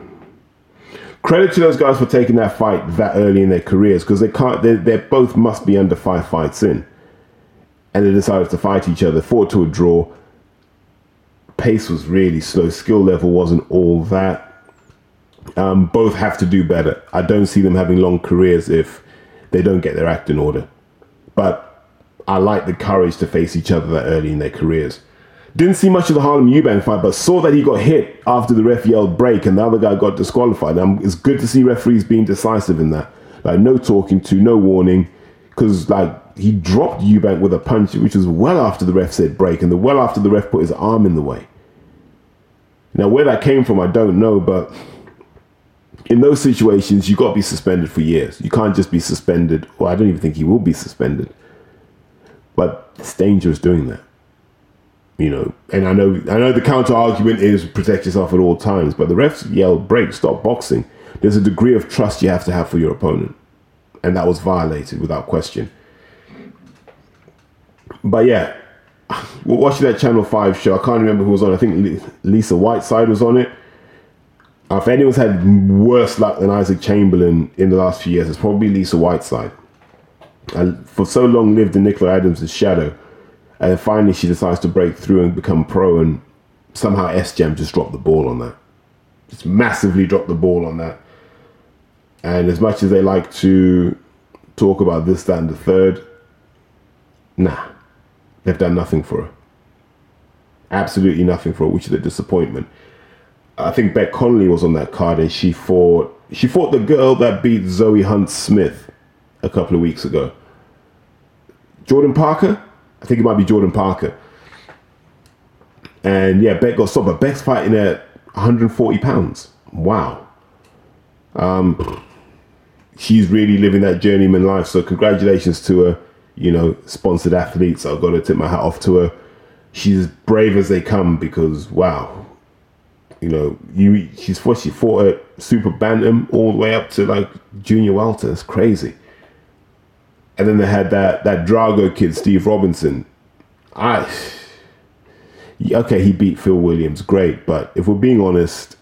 credit to those guys for taking that fight that early in their careers because they can't. They they both must be under five fights in, and they decided to fight each other. Fought to a draw. Pace was really slow. Skill level wasn't all that. Um, both have to do better. I don't see them having long careers if they don't get their act in order. But I like the courage to face each other that early in their careers. Didn't see much of the Harlem Eubank fight, but saw that he got hit after the ref yelled break and the other guy got disqualified. Um, it's good to see referees being decisive in that. Like, no talking to, no warning. Because, like, he dropped Eubank with a punch, which was well after the ref said break, and the well after the ref put his arm in the way. Now, where that came from, I don't know, but in those situations, you got to be suspended for years. You can't just be suspended, or I don't even think he will be suspended. But it's dangerous doing that. You know, and I know I know the counter argument is protect yourself at all times, but the refs yelled break, stop boxing. There's a degree of trust you have to have for your opponent. And that was violated without question. But yeah, we're watching that Channel 5 show. I can't remember who was on. I think Lisa Whiteside was on it. If anyone's had worse luck than Isaac Chamberlain in the last few years, it's probably Lisa Whiteside. And for so long lived in Nicola Adams' shadow. And finally she decides to break through and become pro and somehow S SGM just dropped the ball on that. Just massively dropped the ball on that. And as much as they like to talk about this, that, and the third, nah. They've done nothing for her. Absolutely nothing for her, which is a disappointment. I think Beck Connolly was on that card, and she fought. She fought the girl that beat Zoe Hunt Smith a couple of weeks ago. Jordan Parker, I think it might be Jordan Parker. And yeah, Beck got stopped, but Beck's fighting at 140 pounds. Wow. Um, she's really living that journeyman life. So congratulations to her. You know, sponsored athletes. I've got to tip my hat off to her. She's brave as they come because wow, you know, you she's fought she fought at super bantam all the way up to like junior welter. It's crazy. And then they had that that Drago kid, Steve Robinson. I okay, he beat Phil Williams, great, but if we're being honest,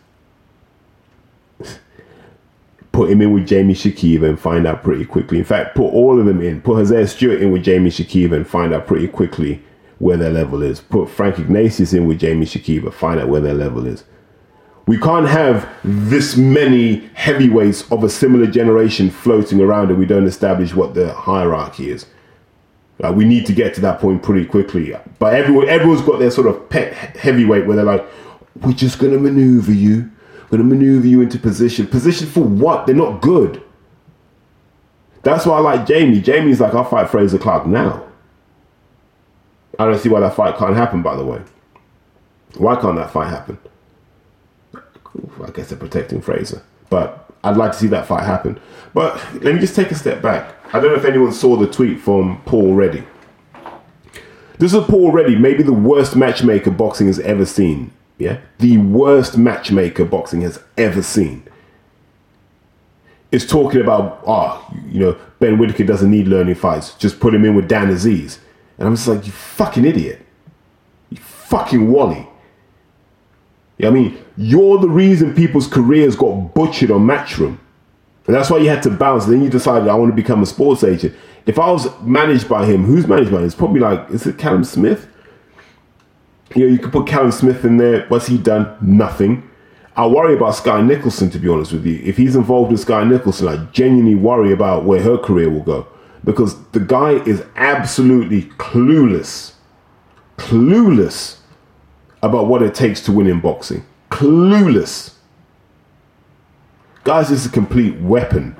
put him in with Jamie Shakiva and find out pretty quickly. In fact, put all of them in. Put Hosea Stewart in with Jamie Shakiva and find out pretty quickly where their level is. Put Frank Ignatius in with Jamie Shakiva, find out where their level is. We can't have this many heavyweights of a similar generation floating around and we don't establish what the hierarchy is. Like we need to get to that point pretty quickly. But everyone, everyone's got their sort of pet heavyweight where they're like, "We're just gonna maneuver you. We're gonna maneuver you into position. Position for what? They're not good." That's why I like Jamie. Jamie's like, "I'll fight Frazer Clarke now." I don't see why that fight can't happen. By the way, why can't that fight happen? I guess they're protecting Frazer. But I'd like to see that fight happen. But let me just take a step back. I don't know if anyone saw the tweet from Paul Reddy. This is Paul Reddy, maybe the worst matchmaker boxing has ever seen. Yeah? The worst matchmaker boxing has ever seen. Is talking about, oh, you know, Ben Whittaker doesn't need learning fights. Just put him in with Dan Azeez. And I'm just like, you fucking idiot. You fucking Wally. I mean, you're the reason people's careers got butchered on Matchroom. And that's why you had to bounce. Then you decided, I want to become a sports agent. If I was managed by him, who's managed by him? It's probably like, is it Callum Smith? You know, you could put Callum Smith in there. What's he done? Nothing. I worry about Skye Nicholson, to be honest with you. If he's involved with Skye Nicholson, I genuinely worry about where her career will go. Because the guy is absolutely clueless. Clueless about what it takes to win in boxing. Clueless. Guys, this is a complete weapon.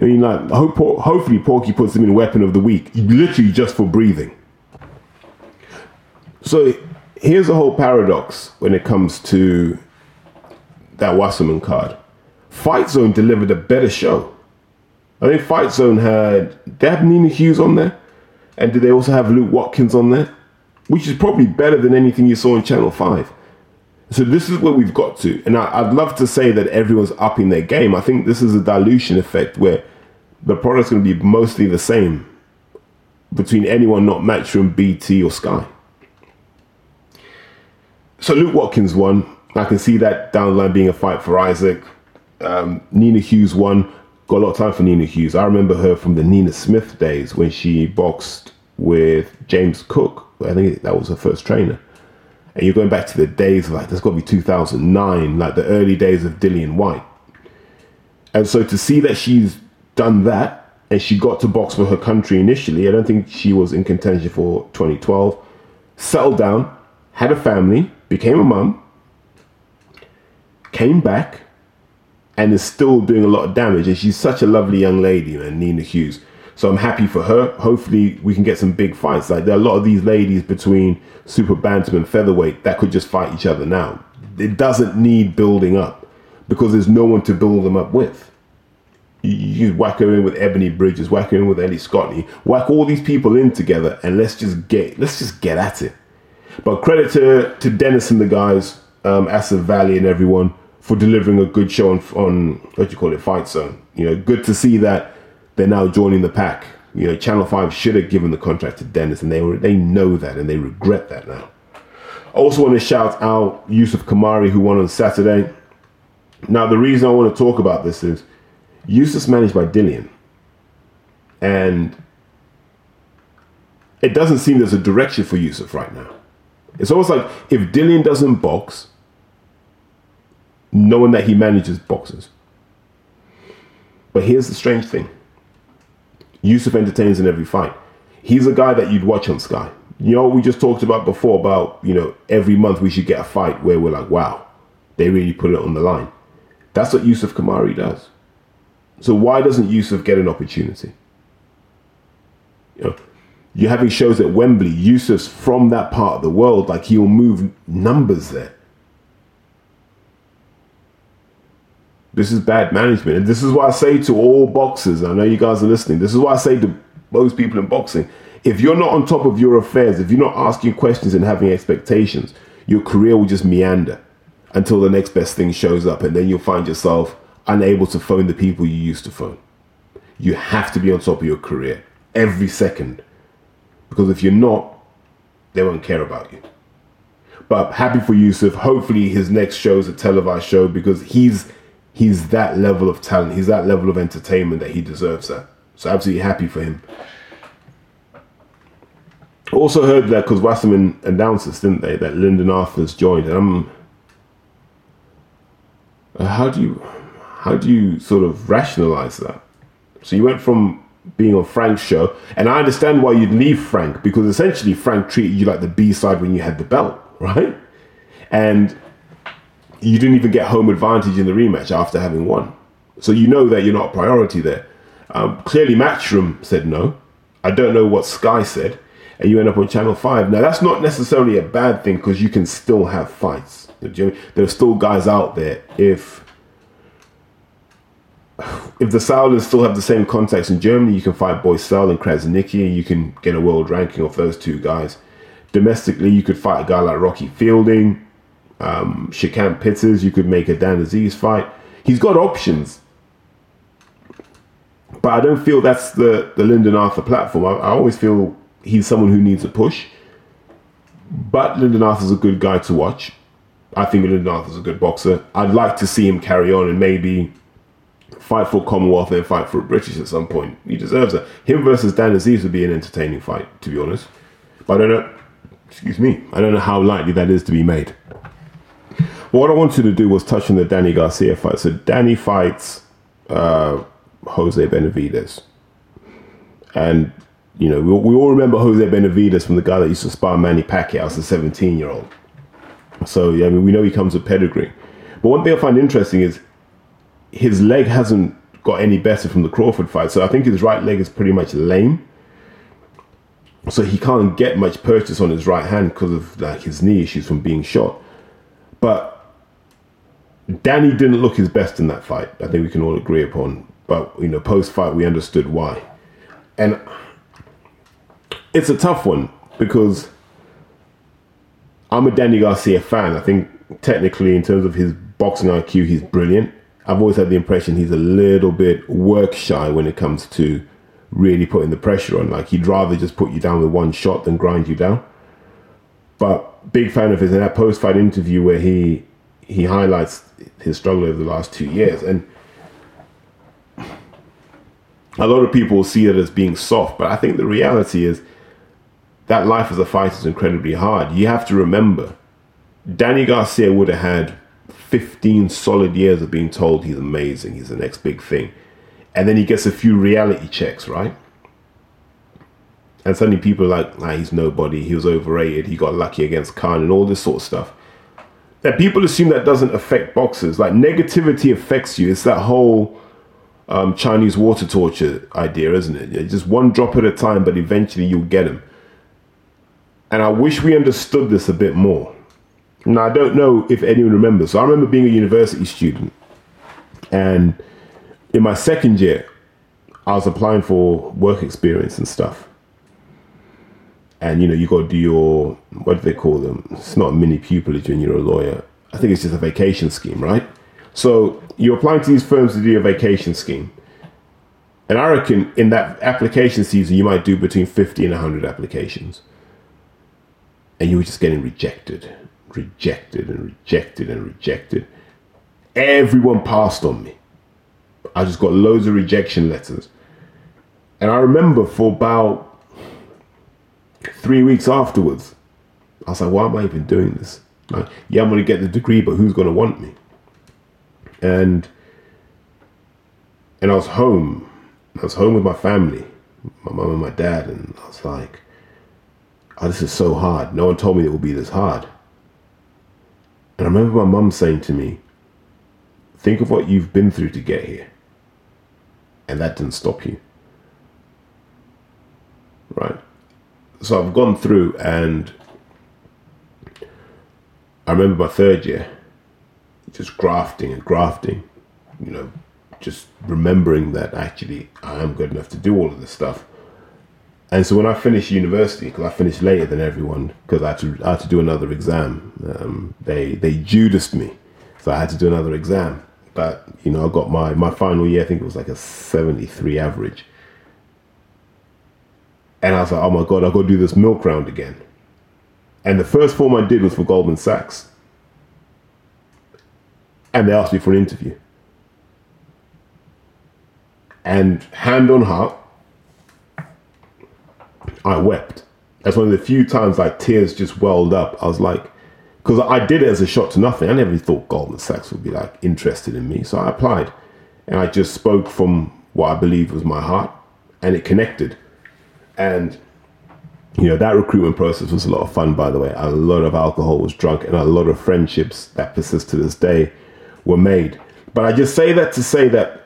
I mean, like, hope, hopefully Porky puts him in weapon of the week, literally just for breathing. So here's a whole paradox when it comes to that Wasserman card. Fight Zone delivered a better show. I think Fight Zone had they Nina Hughes on there, and did they also have Luke Watkins on there? Which is probably better than anything you saw on Channel 5. So this is where we've got to. And I, would love to say that everyone's upping their game. I think this is a dilution effect where the product's going to be mostly the same between anyone not Matchroom, BT, or Sky. So Luke Watkins won. I can see that down the line being a fight for Isaac. Um, Nina Hughes won. Got a lot of time for Nina Hughes. I remember her from the Nina Smith days when she boxed with James Cook. I think that was her first trainer. And you're going back to the days of like, that's got to be 2009, like the early days of Dillian Whyte. And so to see that she's done that and she got to box for her country initially, I don't think she was in contention for 2012, settled down, had a family, became a mum, came back, and is still doing a lot of damage. And she's such a lovely young lady, man, Nina Hughes. So I'm happy for her. Hopefully, we can get some big fights. Like there are a lot of these ladies between super bantam and featherweight that could just fight each other now. It doesn't need building up because there's no one to build them up with. You, whack her in with Ebony Bridges, whack her in with Ellie Scotney, whack all these people in together, and let's just get let's just get at it. But credit to to Dennis and the guys, um, Asa Valley and everyone for delivering a good show on on what do you call it, Fight Zone. You know, good to see that they're now joining the pack. You know, Channel Five should have given the contract to Dennis, and they were, they know that and they regret that now. I also want to shout out Yusuf Khoumari who won on Saturday. Now, the reason I want to talk about this is Yusuf's managed by Dillian, and it doesn't seem there's a direction for Yusuf right now. It's almost like if Dillian doesn't box, knowing that he manages boxers. But here's the strange thing Yusuf entertains in every fight. He's a guy that you'd watch on Sky. You know, we just talked about before about, you know, every month we should get a fight where we're like, wow, they really put it on the line. That's what Yusuf Khoumari does. So why doesn't Yusuf get an opportunity? You know, you're having shows at Wembley. Yusuf's from that part of the world. Like he'll move numbers there. This is bad management. And this is why I say to all boxers, I know you guys are listening, this is why I say to most people in boxing, if you're not on top of your affairs, if you're not asking questions and having expectations, your career will just meander until the next best thing shows up. And then you'll find yourself unable to phone the people you used to phone. You have to be on top of your career every second. Because if you're not, they won't care about you. But happy for Yusuf. Hopefully his next show is a televised show because he's he's that level of talent. He's that level of entertainment that he deserves that. So absolutely happy for him. Also heard that because Wasserman announced this, didn't they? That Lyndon Arthur's joined. And I'm, uh, how do you, how do you sort of rationalize that? So you went from being on Frank's show, and I understand why you'd leave Frank because essentially Frank treated you like the B side when you had the belt, right? And you didn't even get home advantage in the rematch after having won. So you know that you're not a priority there. Um, clearly, Matchroom said no. I don't know what Sky said, and you end up on Channel Five. Now that's not necessarily a bad thing because you can still have fights. There are still guys out there. If if the Saudis still have the same contacts in Germany, you can fight Bösel and Krasniqi, and you can get a world ranking of those two guys. Domestically, you could fight a guy like Rocky Fielding um, Shakan Pitters. You could make a Dan Azeez fight. He's got options. But I don't feel that's the, the Lyndon Arthur platform. I, I always feel he's someone who needs a push. But Lyndon Arthur's a good guy to watch. I think Lyndon Arthur's a good boxer. I'd like to see him carry on and maybe fight for Commonwealth and fight for British at some point. He deserves it. Him versus Dan Azeez would be an entertaining fight, to be honest. But I don't know. Excuse me. I don't know how likely that is to be made. What I wanted to do was touch on the Danny Garcia fight. So Danny fights uh, Jose Benavidez, and you know we, we, all remember Jose Benavidez from the guy that used to spar Manny Pacquiao as a 17 year old. So yeah, I mean we know he comes with pedigree. But one thing I find interesting is his leg hasn't got any better from the Crawford fight. So I think his right leg is pretty much lame. So he can't get much purchase on his right hand because of like his knee issues from being shot. But Danny didn't look his best in that fight. I think we can all agree upon. But you know, post fight, we understood why. And it's a tough one because I'm a Danny Garcia fan. I think technically, in terms of his boxing IQ, he's brilliant. I've always had the impression he's a little bit work shy when it comes to really putting the pressure on. Like he'd rather just put you down with one shot than grind you down. But big fan of his in that post fight interview where he he highlights his struggle over the last two years and a lot of people see it as being soft, but I think the reality is that life as a fighter is incredibly hard. You have to remember, Danny Garcia would have had 15 solid years of being told he's amazing, he's the next big thing. And then he gets a few reality checks, right? And suddenly people are like, nah, he's nobody, he was overrated, he got lucky against Khan, and all this sort of stuff. That people assume that doesn't affect boxers. Like negativity affects you. It's that whole um, Chinese water torture idea, isn't it? Just one drop at a time, but eventually you'll get them. And I wish we understood this a bit more. Now, I don't know if anyone remembers. So I remember being a university student. And in my second year, I was applying for work experience and stuff. And, you know, you got to do your, what do they call them? It's not mini pupillage when you're a lawyer. I think it's just a vacation scheme, right? So you're applying to these firms to do a vacation scheme. And I reckon in that application season, you might do between 50 and 100 applications. And you were just getting rejected, rejected, and rejected, and rejected. Everyone passed on me. I just got loads of rejection letters. And I remember for about three weeks afterwards, I was like, why am I even doing this? Like, yeah, I'm going to get the degree, but who's going to want me? and and I was home. I was home with my family, my mum and my dad, and I was like, "Oh, this is so hard. No one told me it would be this hard." And I remember my mum saying to me, "Think of what you've been through to get here, and that didn't stop you." Right. So I've gone through, and I remember my third year just grafting and grafting, you know, just remembering that actually I am good enough to do all of this stuff. And so when I finished university, because I finished later than everyone, because I, had to I had to do another exam. Um, they they Judased me, so I had to do another exam. But you know, I got my my final year. I think it was like a seventy three average. And I was like, oh my god, I got to do this milk round again. And the first form I did was for Goldman Sachs and they asked me for an interview. And hand on heart, I wept. That's one of the few times like tears just welled up. I was like, because I did it as a shot to nothing. I never thought Goldman Sachs would be like interested in me. So I applied and I just spoke from what I believed was my heart and it connected. And, you know, that recruitment process was a lot of fun, by the way. A lot of alcohol was drunk and a lot of friendships that persist to this day were made. But I just say that to say that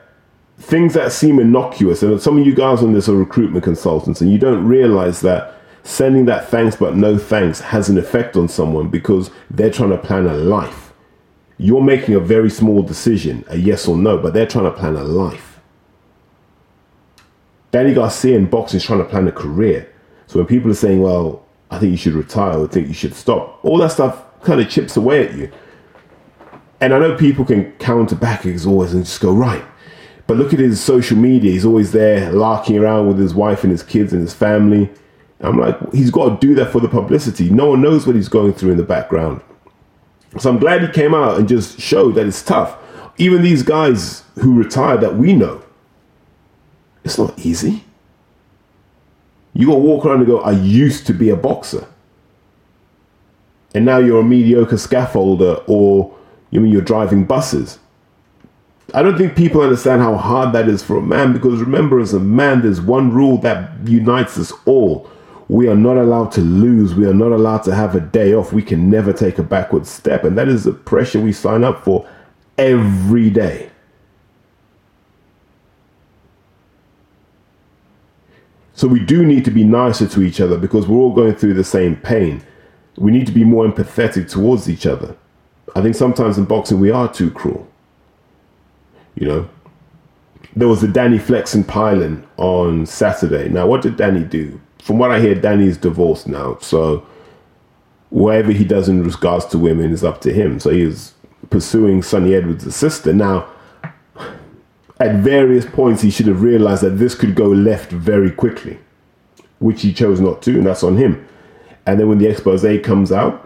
things that seem innocuous, and some of you guys on this are recruitment consultants, and you don't realize that sending that thanks but no thanks has an effect on someone because they're trying to plan a life. You're making a very small decision, a yes or no, but they're trying to plan a life. Danny Garcia in boxing is trying to plan a career. So when people are saying, well, I think you should retire, I think you should stop, all that stuff kind of chips away at you. And I know people can counter back as always and just go, right. But look at his social media. He's always there larking around with his wife and his kids and his family. I'm like, he's got to do that for the publicity. No one knows what he's going through in the background. So I'm glad he came out and just showed that it's tough. Even these guys who retired that we know, it's not easy. You got to walk around and go, I used to be a boxer. And now you're a mediocre scaffolder or you mean you're driving buses? I don't think people understand how hard that is for a man because remember, as a man, there's one rule that unites us all. We are not allowed to lose. We are not allowed to have a day off. We can never take a backward step. And that is the pressure we sign up for every day. So we do need to be nicer to each other because we're all going through the same pain. We need to be more empathetic towards each other. I think sometimes in boxing we are too cruel. You know, there was a Danny Flexen Pylon on Saturday. Now, what did Danny do? From what I hear, Danny's divorced now, so whatever he does in regards to women is up to him. So he's pursuing Sunny Edwards' sister. Now, at various points he should have realized that this could go left very quickly, which he chose not to, and that's on him. And then when the expose comes out,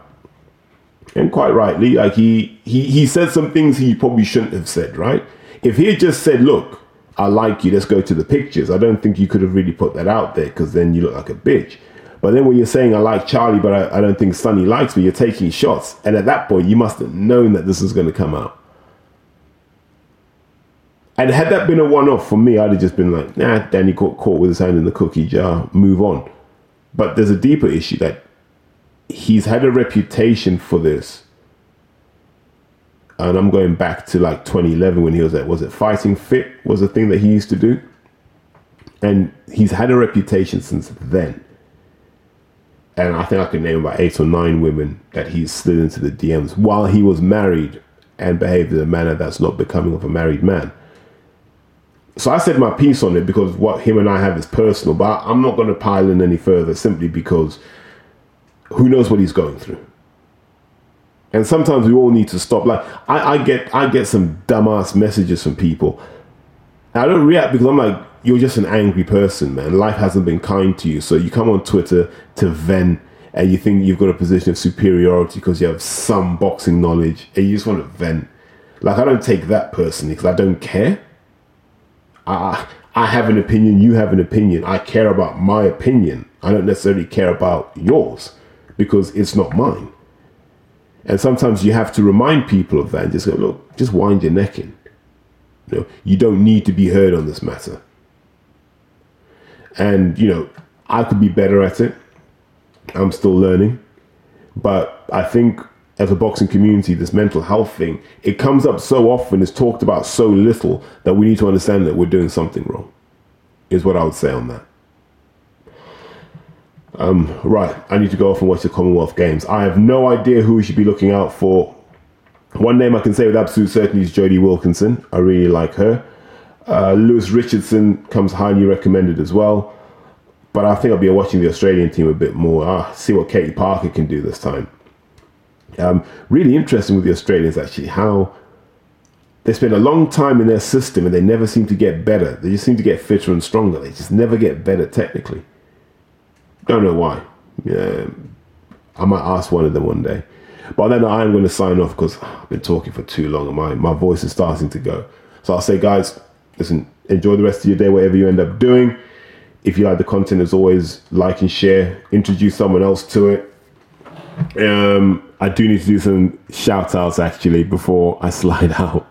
and quite rightly, like he he he said some things he probably shouldn't have said, right? If he had just said, "Look, I like you. Let's go to the pictures," I don't think you could have really put that out there because then you look like a bitch. But then when you're saying, "I like Charlie, but I, I don't think Sunny likes me," you're taking shots, and at that point, you must have known that this was going to come out. And had that been a one-off for me, I'd have just been like, "Nah, Danny got caught with his hand in the cookie jar. Move on." But there's a deeper issue that he's had a reputation for this. And I'm going back to like 2011 when he was at, was it Fighting Fit was a thing that he used to do? And he's had a reputation since then. And I think I can name about eight or nine women that he's slid into the DMs while he was married and behaved in a manner that's not becoming of a married man. So I said my piece on it because what him and I have is personal, but I'm not going to pile in any further simply because who knows what he's going through. And sometimes we all need to stop. Like I, I get I get some dumbass messages from people. I don't react because I'm like, you're just an angry person, man. Life hasn't been kind to you. So you come on Twitter to vent and you think you've got a position of superiority because you have some boxing knowledge and you just want to vent. Like I don't take that personally because I don't care. I I have an opinion, you have an opinion. I care about my opinion. I don't necessarily care about yours because it's not mine. And sometimes you have to remind people of that and just go, look, just wind your neck in. You know, you don't need to be heard on this matter. And, you know, I could be better at it. I'm still learning. But I think as a boxing community, this mental health thing, it comes up so often, it's talked about so little that we need to understand that we're doing something wrong, is what I would say on that. Um, right, I need to go off and watch the Commonwealth Games. I have no idea who we should be looking out for. One name I can say with absolute certainty is Jodie Wilkinson. I really like her. Uh, Lewis Richardson comes highly recommended as well. But I think I'll be watching the Australian team a bit more. Ah, see what Katie Parker can do this time. Um, really interesting with the Australians actually how they spend a long time in their system and they never seem to get better. They just seem to get fitter and stronger. They just never get better technically. Don't know why. Yeah, I might ask one of them one day. But then I am going to sign off because I've been talking for too long and my, my voice is starting to go. So I'll say, guys, listen, enjoy the rest of your day, whatever you end up doing. If you like the content, as always, like and share, introduce someone else to it. Um, I do need to do some shout outs actually before I slide out.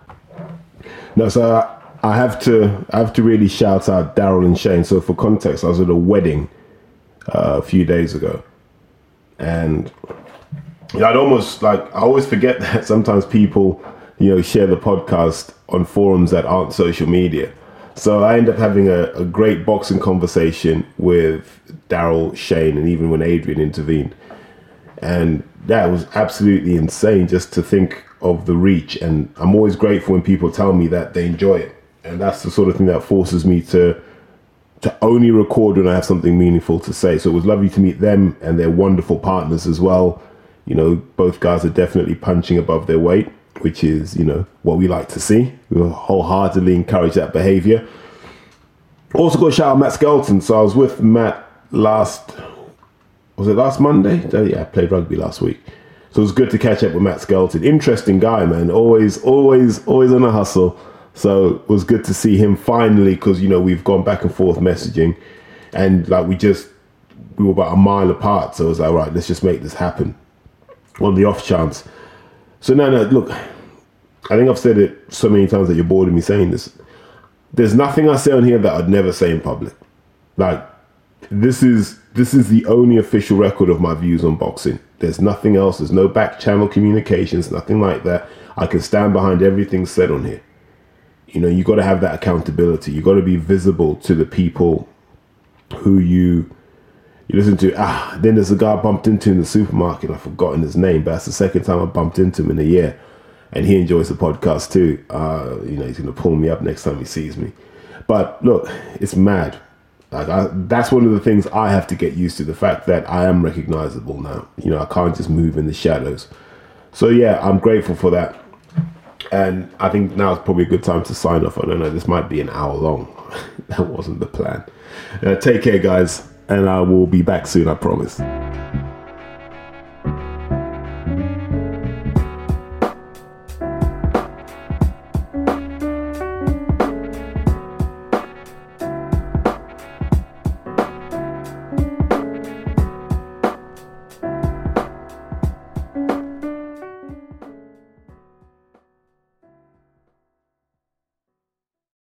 No, so I, I have to I have to really shout out Daryl and Shane. So for context, I was at a wedding uh, a few days ago, and I'd almost like I always forget that sometimes people you know share the podcast on forums that aren't social media. So I end up having a, a great boxing conversation with Daryl, Shane, and even when Adrian intervened. And that was absolutely insane just to think of the reach. And I'm always grateful when people tell me that they enjoy it. And that's the sort of thing that forces me to to only record when I have something meaningful to say. So it was lovely to meet them and their wonderful partners as well. You know, both guys are definitely punching above their weight, which is, you know, what we like to see. We wholeheartedly encourage that behavior. Also got to shout out Matt Skelton. So I was with Matt last, was it last Monday? Oh, yeah, I played rugby last week. So it was good to catch up with Matt Skelton. Interesting guy, man. Always, always, always on a hustle. So it was good to see him finally because you know we've gone back and forth messaging, and like we just we were about a mile apart. So I was like, right, let's just make this happen on the off chance. So no, no, look, I think I've said it so many times that you're bored of me saying this. There's nothing I say on here that I'd never say in public. Like this is this is the only official record of my views on boxing. There's nothing else. There's no back channel communications, nothing like that. I can stand behind everything said on here. You know you got to have that accountability. You got to be visible to the people who you you listen to. Ah then there's a guy I bumped into in the supermarket. I've forgotten his name but that's the second time i bumped into him in a year. And he enjoys the podcast too. Uh you know he's gonna pull me up next time he sees me. But look it's mad like I, that's one of the things i have to get used to the fact that i am recognizable now you know i can't just move in the shadows so yeah i'm grateful for that And I think now is probably a good time to sign off. I don't know. This might be an hour long. that wasn't the plan. Uh, take care, guys, and I will be back soon. I promise.